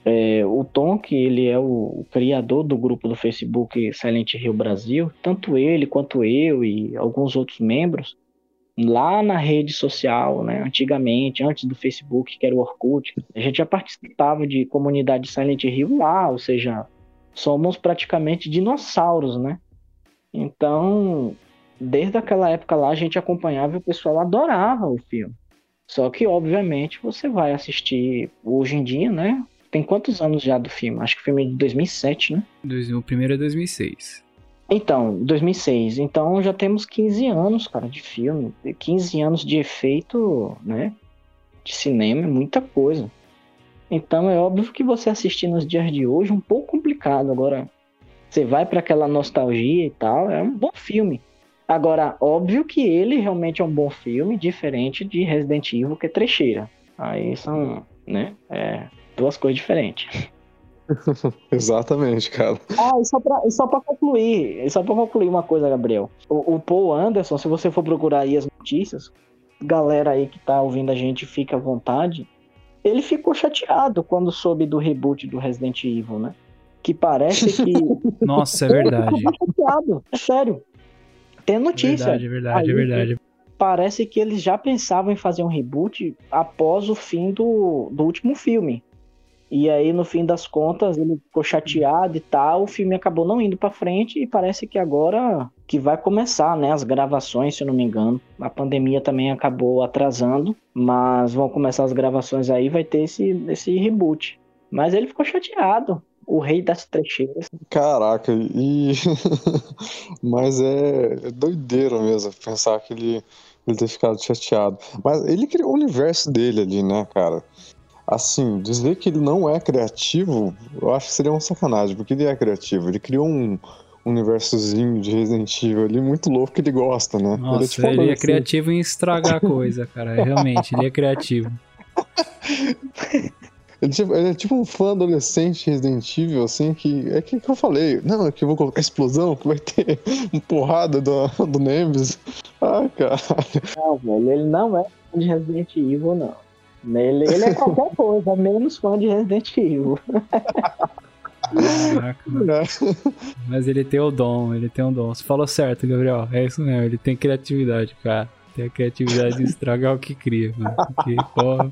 é, o Tom, que ele é o, o, criador do grupo do Facebook Silent Hill Brasil, tanto ele quanto eu e alguns outros membros, lá na rede social, né, antigamente, antes do Facebook, que era o Orkut, a gente já participava de comunidade Silent Hill lá, ou seja, somos praticamente dinossauros, né? Então, desde aquela época lá, a gente acompanhava e o pessoal adorava o filme. Só que, obviamente, você vai assistir hoje em dia, né? Tem quantos anos já do filme? Acho que o filme é de 2007, né? O primeiro é 2006. Então, 2006. Então já temos 15 anos, cara, de filme. 15 anos de efeito, né? De cinema é muita coisa. Então é óbvio que você assistir nos dias de hoje é um pouco complicado. Agora, você vai para aquela nostalgia e tal, é um bom filme. Agora, óbvio que ele realmente é um bom filme, diferente de Resident Evil, que é trecheira. Aí são, né, é, duas coisas diferentes. Exatamente, cara. Ah, e só pra, e só pra concluir, e só pra concluir uma coisa, Gabriel. O, o, Paul Anderson, se você for procurar aí as notícias, galera aí que tá ouvindo a gente, fica à vontade. Ele ficou chateado quando soube do reboot do Resident Evil, né? Que parece que. Nossa, é verdade. Ele ficou chateado, é sério. Tem notícia. É verdade, é verdade, é verdade. Parece que eles já pensavam em fazer um reboot após o fim do, do último filme. E aí, no fim das contas, ele ficou chateado e tal. O filme acabou não indo para frente e parece que agora que vai começar, né, as gravações, se eu não me engano. A pandemia também acabou atrasando, mas vão começar as gravações aí, vai ter esse, esse reboot. Mas ele ficou chateado o rei das trecheiras. Caraca, e. Mas é, doideira mesmo pensar que ele, ele ter ficado chateado. Mas ele criou o universo dele ali, né, cara? Assim, dizer que ele não é criativo, eu acho que seria uma sacanagem, porque ele é criativo. Ele criou um universozinho de Resident Evil ali muito louco que ele gosta, né? Nossa, ele é, tipo ele é criativo em estragar coisa, cara. Realmente, ele é criativo. Ele, tipo, ele, é tipo um fã adolescente Resident Evil, assim, que é que, que eu falei. Não, é que eu vou colocar explosão, que vai ter uma porrada do, do Nemesis. Ai, cara. Não, velho, ele não é fã de Resident Evil, não. Ele, ele é qualquer coisa, menos fã de Resident Evil. Caraca, Mas ele tem o dom, ele tem o dom. Você falou certo, Gabriel. É isso mesmo, ele tem criatividade, cara. Tem a criatividade de estragar o que cria, mano. Porque, porra.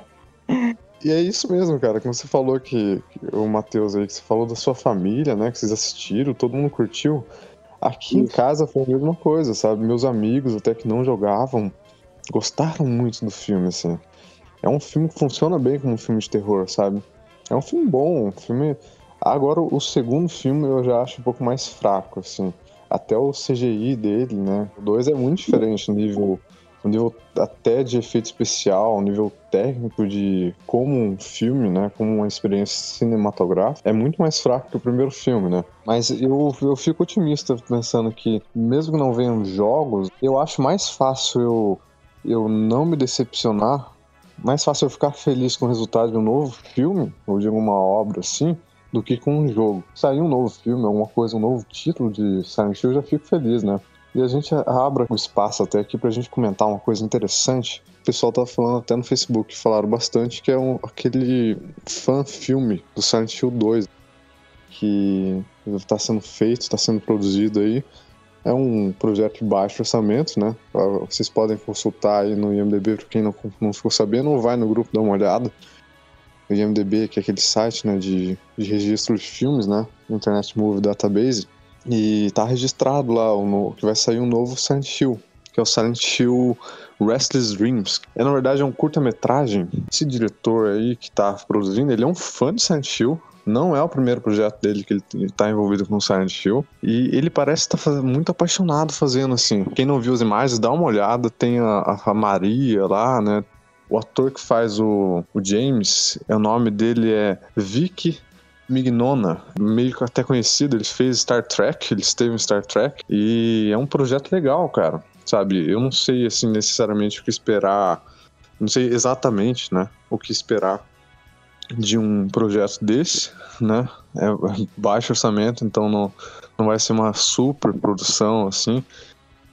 E é isso mesmo, cara. Como você falou que, que o Matheus aí, que você falou da sua família, né? Que vocês assistiram, todo mundo curtiu. Aqui isso. em casa foi a mesma coisa, sabe? Meus amigos, até que não jogavam, gostaram muito do filme, assim. É um filme que funciona bem como um filme de terror, sabe? É um filme bom, um filme. Agora, o segundo filme eu já acho um pouco mais fraco, assim. Até o CGI dele, né? O 2 é muito diferente no nível o nível até de efeito especial, o nível técnico de como um filme, né, como uma experiência cinematográfica, é muito mais fraco que o primeiro filme, né? Mas eu, eu fico otimista pensando que, mesmo que não venham jogos, eu acho mais fácil eu, eu não me decepcionar, mais fácil eu ficar feliz com o resultado de um novo filme, ou de alguma obra assim, do que com um jogo. Sair um novo filme, alguma coisa, um novo título de Silent Hill, eu já fico feliz, né? E a gente abre o espaço até aqui pra gente comentar uma coisa interessante. O pessoal tava falando até no Facebook, falaram bastante, que é um, aquele fã-filme do Silent Hill 2, que está sendo feito, está sendo produzido aí. É um projeto de baixo orçamento, né? Vocês podem consultar aí no IMDB, para quem não, não ficou sabendo, ou vai no grupo dar uma olhada. O IMDB, que é aquele site né, de, de registro de filmes, né? Internet Movie Database. E tá registrado lá o, que vai sair um novo Silent Hill, que é o Silent Hill Restless Dreams. É, na verdade, é um curta-metragem. Esse diretor aí que tá produzindo, ele é um fã de Silent Hill. Não é o primeiro projeto dele que ele está envolvido com Silent Hill. E ele parece estar tá muito apaixonado fazendo assim. Quem não viu as imagens, dá uma olhada. Tem a, a Maria lá, né? O ator que faz o, o James, o nome dele é Vic Mignona, meio que até conhecido, ele fez Star Trek, ele esteve em Star Trek, e é um projeto legal, cara, sabe? Eu não sei, assim, necessariamente o que esperar, não sei exatamente, né, o que esperar de um projeto desse, né? É baixo orçamento, então não, não vai ser uma super produção assim,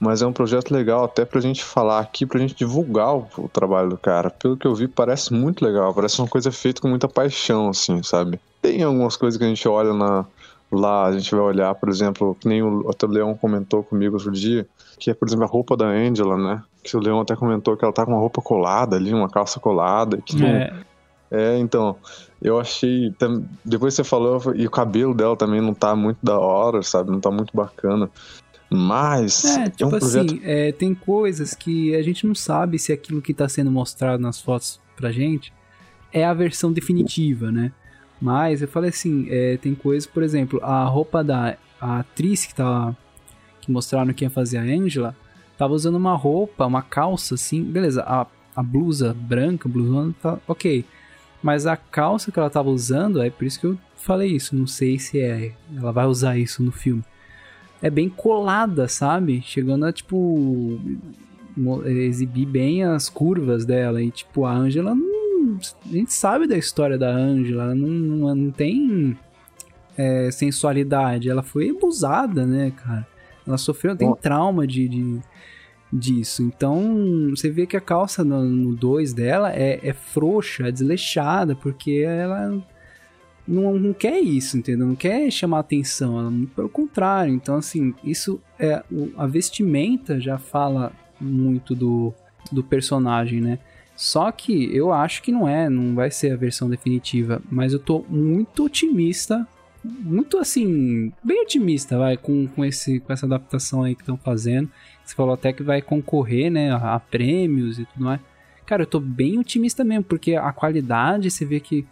mas é um projeto legal até pra gente falar aqui, pra gente divulgar o, o, trabalho do cara. Pelo que eu vi, parece muito legal, parece uma coisa feita com muita paixão, assim, sabe? Tem algumas coisas que a gente olha na, lá, a gente vai olhar, por exemplo, que nem o, o Leão comentou comigo outro dia, que é, por exemplo, a roupa da Angela, né? Que o Leão até comentou que ela tá com uma roupa colada ali, uma calça colada, que é. Não, é, então, eu achei. Depois você falou, e o cabelo dela também não tá muito da hora, sabe? Não tá muito bacana. Mas. É, tipo é um projeto... assim, é, tem coisas que a gente não sabe se aquilo que tá sendo mostrado nas fotos pra gente é a versão definitiva, né? Mas eu falei assim, é, tem coisas, por exemplo, a roupa da a atriz que tá. que mostraram quem ia fazer a Angela, tava usando uma roupa, uma calça assim, beleza, a, a blusa branca, blusona, tá ok. Mas a calça que ela tava usando, é por isso que eu falei isso. Não sei se é. Ela vai usar isso no filme. É bem colada, sabe? Chegando a, tipo. Exibir bem as curvas dela. E, tipo, a Angela não. A gente sabe da história da Angela. Ela não, não, não tem é, sensualidade. Ela foi abusada, né, cara? Ela sofreu, tem trauma de, de disso. Então, você vê que a calça no 2 dela é, é frouxa, é desleixada, porque ela não, não, quer isso, entendeu? Não quer chamar atenção, ela, pelo contrário. Então, assim, isso é. A vestimenta já fala muito do, do personagem, né? Só que eu acho que não é, não vai ser a versão definitiva, mas eu tô muito otimista, muito assim, bem otimista, vai, com, com, esse, com essa adaptação aí que estão fazendo. Você falou até que vai concorrer, né, a, a prêmios e tudo mais. Cara, eu tô bem otimista mesmo, porque a qualidade, você vê que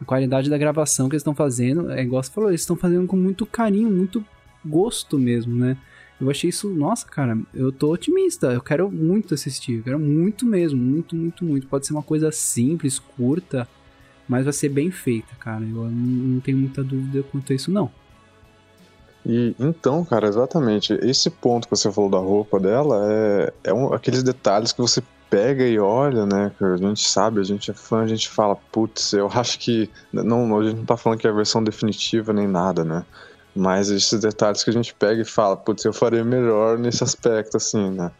a qualidade da gravação que eles estão fazendo, é igual você falou, eles estão fazendo com muito carinho, muito gosto mesmo, né? Eu achei isso, nossa, cara, eu tô otimista, eu quero muito assistir, eu quero muito mesmo, muito, muito, muito. Pode ser uma coisa simples, curta, mas vai ser bem feita, cara. Eu não, tenho muita dúvida quanto a isso, não. E então, cara, exatamente. Esse ponto que você falou da roupa dela é, é um, aqueles detalhes que você pega e olha, né? Que a gente sabe, a gente é fã, a gente fala, putz, eu acho que. Não, a gente não tá falando que é a versão definitiva nem nada, né? Mas esses detalhes que a gente pega e fala, putz, eu faria melhor nesse aspecto, assim, né?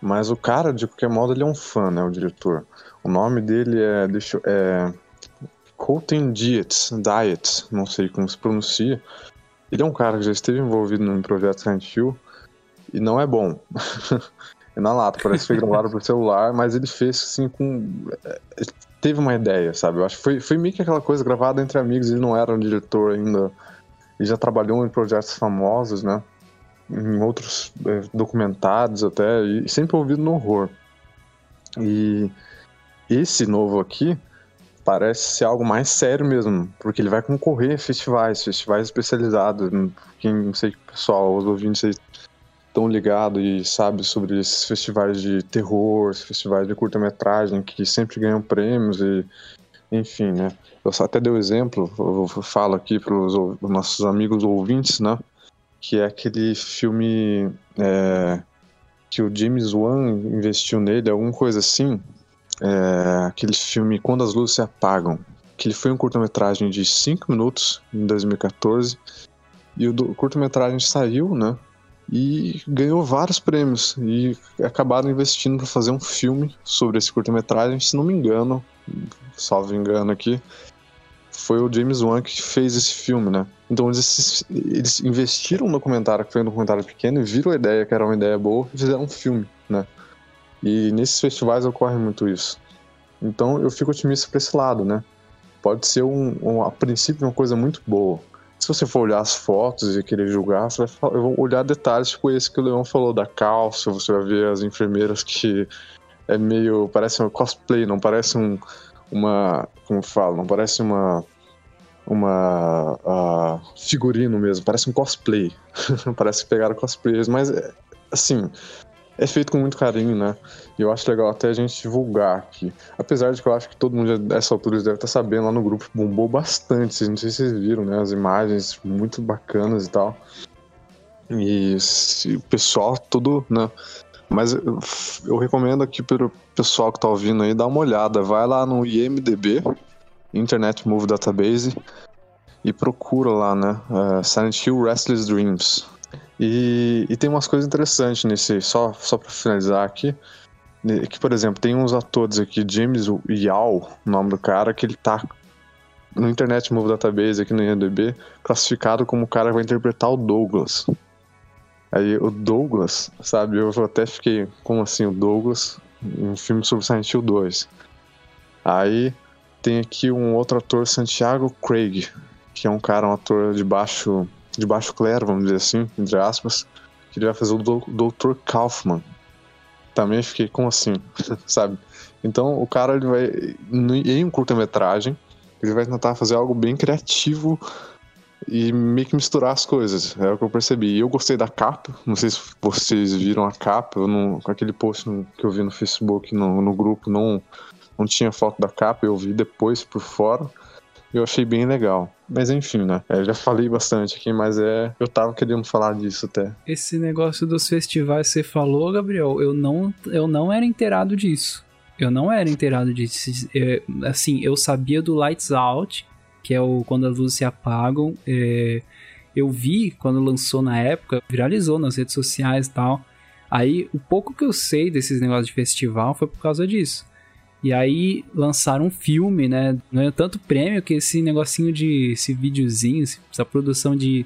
Mas o cara, de qualquer modo, ele é um fã, né? O diretor. O nome dele é. Deixa, é Colton Dietz, Diet, não sei como se pronuncia. Ele é um cara que já esteve envolvido num projeto Silent Hill e não é bom. é na lata, parece que foi gravado por celular, mas ele fez assim com. É, teve uma ideia, sabe? Eu acho que foi, foi meio que aquela coisa gravada entre amigos, ele não era um diretor ainda. Ele já trabalhou em projetos famosos, né? Em outros é, documentados até, e sempre ouvido no horror. E esse novo aqui, parece ser algo mais sério mesmo, porque ele vai concorrer a festivais, festivais especializados. Quem não sei, pessoal, os ouvintes aí estão ligados e sabe sobre esses festivais de terror, festivais de curta-metragem que sempre ganham prêmios e enfim, né? Eu só até dei o um exemplo, eu falo aqui para os nossos amigos ouvintes, né? Que é aquele filme é, que o James Wan investiu nele, alguma coisa assim, é, aquele filme Quando as Luzes Se Apagam, que ele foi um curta-metragem de 5 minutos em 2014 e o curta-metragem saiu, né? E ganhou vários prêmios e acabaram investindo para fazer um filme sobre esse curta-metragem, se não me engano, salvo engano aqui, foi o James Wan que fez esse filme, né? Então eles, eles investiram no documentário, que foi um documentário pequeno, e viram a ideia que era uma ideia boa e fizeram um filme, né? E nesses festivais ocorre muito isso. Então eu fico otimista para esse lado, né? Pode ser um, um, a princípio uma coisa muito boa. Se você for olhar as fotos e querer julgar, você vai eu vou olhar detalhes tipo esse que o Leão falou da calça, você vai ver as enfermeiras que é meio. parece um cosplay, não parece um. uma. como falo, não parece uma. uma. Uh, figurino mesmo, parece um cosplay. parece que pegaram cosplays, mas assim é feito com muito carinho, né? E eu acho legal até a gente divulgar aqui. Apesar de que eu acho que todo mundo dessa altura deve estar sabendo, lá no grupo bombou bastante. Não sei se vocês viram, né? As imagens muito bacanas e tal. E o pessoal tudo, né? Mas eu, recomendo aqui para o pessoal que tá ouvindo aí dar uma olhada. Vai lá no IMDB, Internet Movie Database, e procura lá, né? Uh, Silent Hill Restless Dreams. E, e tem umas coisas interessantes nesse, só, só para finalizar aqui, que, por exemplo, tem uns atores aqui, James Yao, o nome do cara, que ele tá no Internet Movie Database aqui no IMDb, classificado como o cara que vai interpretar o Douglas. Aí o Douglas, sabe, eu até fiquei, como assim o Douglas, um filme sobre Silent Hill 2. Aí tem aqui um outro ator, Santiago Craig, que é um cara, um ator de baixo de baixo clero, vamos dizer assim, entre aspas, que ele vai fazer o Dr. Kaufman. Também fiquei como assim, sabe? Então o cara ele vai em um curta-metragem, ele vai tentar fazer algo bem criativo e meio que misturar as coisas. É o que eu percebi. E eu gostei da capa. Não sei se vocês viram a capa. Eu não, com aquele post que eu vi no Facebook, no, no grupo, não, não tinha foto da capa. Eu vi depois por fora eu achei bem legal. Mas enfim, né? É, já falei bastante aqui, mas é. Eu tava querendo falar disso até. Esse negócio dos festivais você falou, Gabriel, eu não, eu não era inteirado disso. Eu não era inteirado disso. É, assim, eu sabia do Lights Out, que é o quando as luzes se apagam. É, eu vi quando lançou na época, viralizou nas redes sociais e tal. Aí, o pouco que eu sei desses negócios de festival foi por causa disso. E aí lançaram um filme, né? Não é tanto prêmio que esse negocinho de. esse videozinho, essa produção de.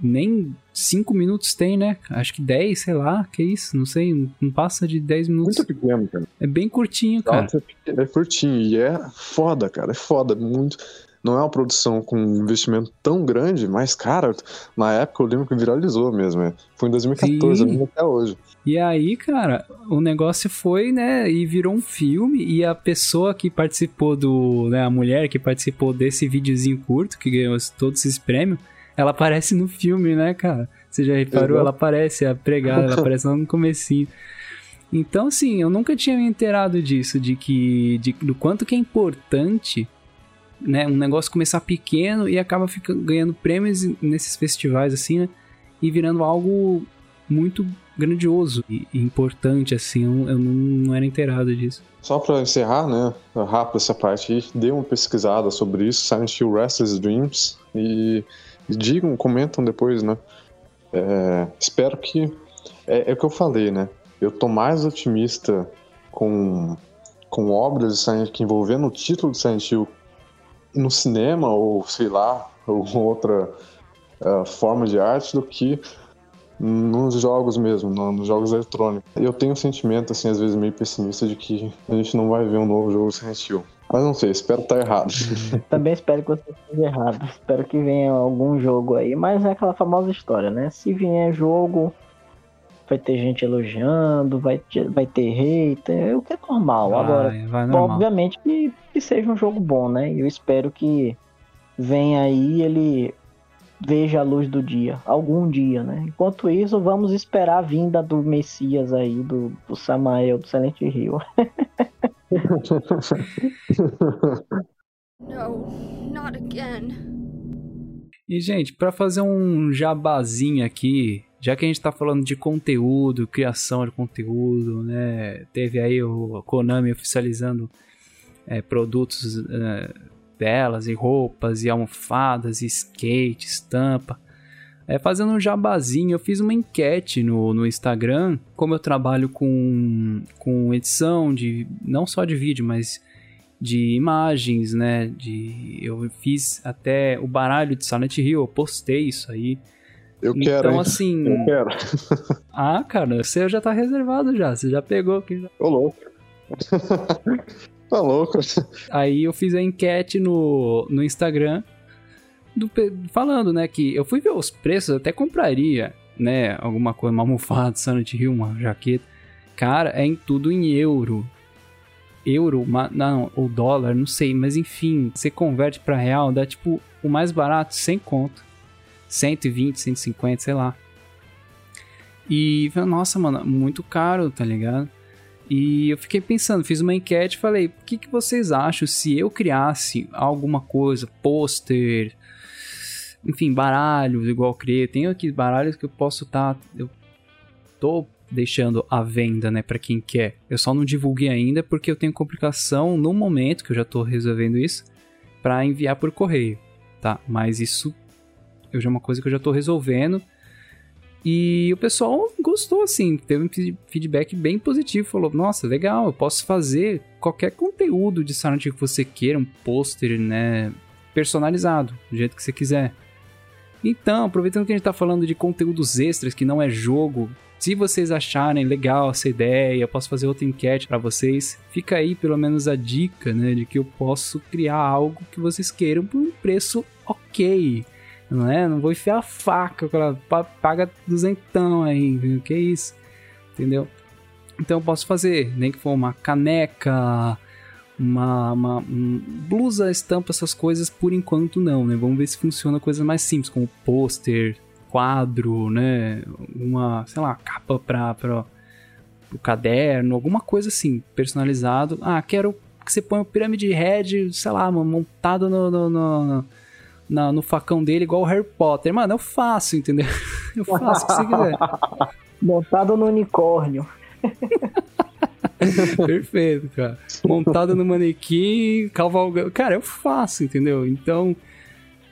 Nem 5 minutos tem, né? Acho que 10, sei lá, que isso, não sei, não passa de 10 minutos. Muito pequeno, cara. É bem curtinho, cara. Nossa, é curtinho e é foda, cara, é foda, muito não é uma produção com um investimento tão grande, mas, cara, na época eu lembro que viralizou mesmo. É. Foi em 2014, Sim. até hoje. E aí, cara, o negócio foi, né, e virou um filme, e a pessoa que participou do, né, a mulher que participou desse videozinho curto, que ganhou todos esses prêmios, ela aparece no filme, né, cara? Você já reparou? Ela aparece, a pregada, ela aparece lá no comecinho. Então, assim, eu nunca tinha me inteirado disso, de que, de, do quanto que é importante né, um negócio começar pequeno e acaba ficando, ganhando prêmios nesses festivais, assim, né? E virando algo muito grandioso e importante, assim. Eu, eu não, não, era inteirado disso. Só para encerrar, né, rápido essa parte dê uma pesquisada sobre isso, Silent Hill Restless Dreams, e, e digam, comentam depois, né. É, espero que. É, é o que eu falei, né? Eu tô mais otimista com, com obras de Silent que envolvendo o título de Silent Hill no cinema ou sei lá, ou outra uh, forma de arte do que nos jogos mesmo, nos jogos eletrônicos. Eu tenho um sentimento, assim, às vezes meio pessimista de que a gente não vai ver um novo jogo Silent Hill. Mas não sei, espero estar errado. Também espero que você esteja errado. Espero que venha algum jogo aí, mas é aquela famosa história, né? Se vier jogo, vai ter gente elogiando, vai ter, vai ter hater, o que é normal. Vai, Agora, vai normal. obviamente que, que seja um jogo bom, né? Eu espero que venha aí ele veja a luz do dia, algum dia, né? Enquanto isso, vamos esperar a vinda do Messias aí, do, do Samael, do Silent Hill. no, not again. E, gente, para fazer um jabazinho aqui, já que a gente tá falando de conteúdo, criação de conteúdo, né? Teve aí o Konami oficializando é, produtos é, delas, e roupas, e almofadas, e skate, estampa. É, fazendo um jabazinho, eu fiz uma enquete no, no Instagram, como eu trabalho com, com edição de não só de vídeo, mas de imagens, né? De eu fiz até o baralho de Silent Hill, eu postei isso aí. Eu quero. Então assim, Eu quero. ah, cara, você já tá reservado já, você já pegou aqui. Ô, louco. tá louco. Aí eu fiz a enquete no, no Instagram do falando, né, que eu fui ver os preços, até compraria, né, alguma coisa, uma almofada, Silent Hill, uma jaqueta. Cara, é em tudo em euro. Euro, uma- não, ou dólar, não sei, mas enfim, você converte pra real, dá tipo o mais barato, 100 conto. 120, 150, sei lá. E, nossa, mano, muito caro, tá ligado? E eu fiquei pensando, fiz uma enquete falei, o que, que vocês acham se eu criasse alguma coisa, pôster, enfim, baralhos, igual eu criei. Tenho aqui baralhos que eu posso estar. eu tô deixando à venda, né, pra quem quer. Eu só não divulguei ainda porque eu tenho complicação no momento que eu já tô resolvendo isso pra enviar por correio, tá? Mas isso eu já é uma coisa que eu já tô resolvendo. E o pessoal gostou, assim, teve um fe- feedback bem positivo. Falou: Nossa, legal, eu posso fazer qualquer conteúdo de Silent Hill que você queira, um pôster, né? Personalizado, do jeito que você quiser. Então, aproveitando que a gente tá falando de conteúdos extras, que não é jogo, se vocês acharem legal essa ideia, eu posso fazer outra enquete pra vocês. Fica aí pelo menos a dica, né, de que eu posso criar algo que vocês queiram por um preço ok. Não é? Não vou enfiar a faca, pa- paga duzentão aí, viu? que isso? Entendeu? Então eu posso fazer, nem que for uma caneca, uma, uma um, blusa, estampa, essas coisas, por enquanto não, né? Vamos ver se funciona coisas mais simples, como pôster, quadro, né? Uma, sei lá, capa para para o caderno, alguma coisa assim, personalizado. Ah, quero que você ponha o Pyramid Head, sei lá, montado no, no, no, na- no facão dele, igual o Harry Potter. Mano, eu faço, entendeu? Eu faço o que você quiser. Montado no unicórnio. Perfeito, cara. Montado no manequim, cavalgando. Cara, eu faço, entendeu? Então.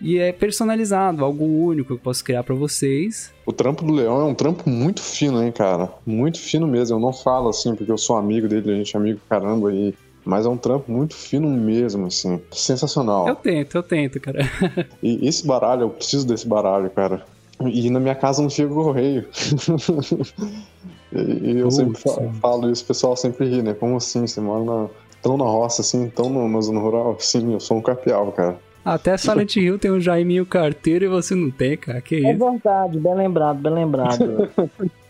E é personalizado, algo único que eu posso criar pra vocês. O trampo do Leão é um trampo muito fino, hein, cara? Muito fino mesmo. Eu não falo assim porque eu sou amigo dele, a gente é amigo caramba e. Mas é um trampo muito fino mesmo, assim. Sensacional. Eu tento, eu tento, cara. E esse baralho, eu preciso desse baralho, cara. E na minha casa não chega o correio. e eu Putz, sempre mano. falo isso, o pessoal sempre ri, né? Como assim? Você mora na, tão na roça, assim, tão no- na zona rural? Sim, eu sou um capial, cara. Até Silent Hill tem um Jaiminho carteiro e você não tem, cara. Que É isso? verdade, bem lembrado, bem lembrado.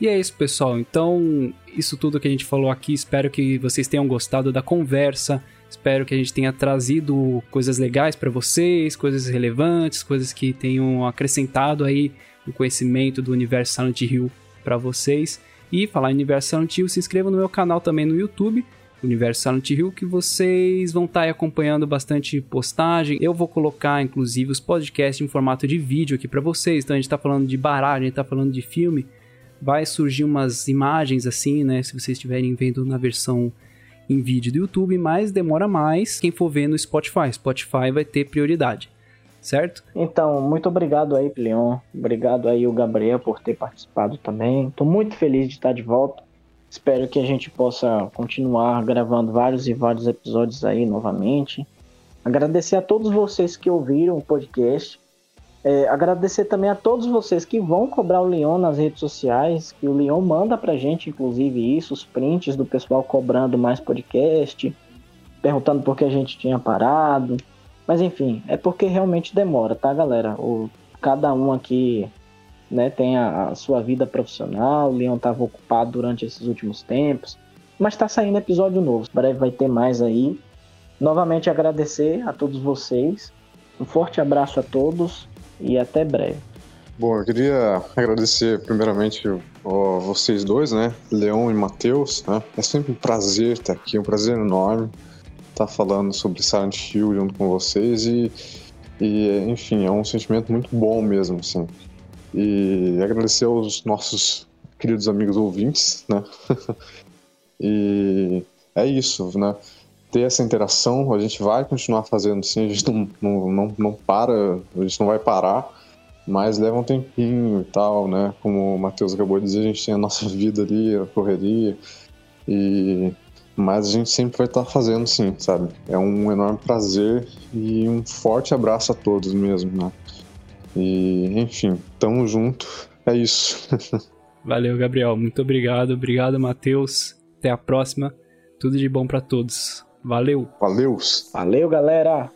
E é isso, pessoal. Então, isso tudo que a gente falou aqui, espero que vocês tenham gostado da conversa. Espero que a gente tenha trazido coisas legais pra vocês, coisas relevantes, coisas que tenham acrescentado aí o conhecimento do universo Silent Hill pra vocês. E falar em universo Silent Hill, se inscrevam no meu canal também no YouTube, Universo Silent Hill, que vocês vão estar aí acompanhando bastante postagem. Eu vou colocar, inclusive, os podcasts em formato de vídeo aqui pra vocês. Então a gente tá falando de baralho, a gente tá falando de filme vai surgir umas imagens assim, né? Se vocês estiverem vendo na versão em vídeo do YouTube, mas demora mais quem for ver no Spotify. Spotify vai ter prioridade, certo? Então, muito obrigado aí, Leon. Obrigado aí o Gabriel por ter participado também. Tô muito feliz de estar de volta. Espero que a gente possa continuar gravando vários e vários episódios aí novamente. Agradecer a todos vocês que ouviram o podcast. É, agradecer também a todos vocês que vão cobrar o Leon nas redes sociais, que o Leon manda pra gente, inclusive, isso, os prints do pessoal cobrando mais podcast, perguntando por que a gente tinha parado. Mas enfim, é porque realmente demora, tá, galera? O, cada um aqui né, tem a, a sua vida profissional, o Leon estava ocupado durante esses últimos tempos, mas está saindo episódio novo, breve vai ter mais aí. Novamente agradecer a todos vocês, um forte abraço a todos e até breve. Bom, eu queria agradecer primeiramente ó, vocês dois, né? Leon e Matheus, né? É sempre um prazer estar aqui, um prazer enorme estar falando sobre Silent Hill junto com vocês e, e enfim, é um sentimento muito bom mesmo, assim. E agradecer aos nossos queridos amigos ouvintes, né? e é isso, né? Ter essa interação, a gente vai continuar fazendo sim, a gente não, não, não, não para, a gente não vai parar, mas leva um tempinho e tal, né? Como o Matheus acabou de dizer, a gente tem a nossa vida ali, a correria, e Mas a gente sempre vai estar tá fazendo sim, sabe? É um enorme prazer e um forte abraço a todos mesmo, né? E, enfim, tamo junto. É isso. Valeu, Gabriel. Muito obrigado. Obrigado, Matheus. Até a próxima. Tudo de bom para todos. Valeu. Valeu. Valeu, galera.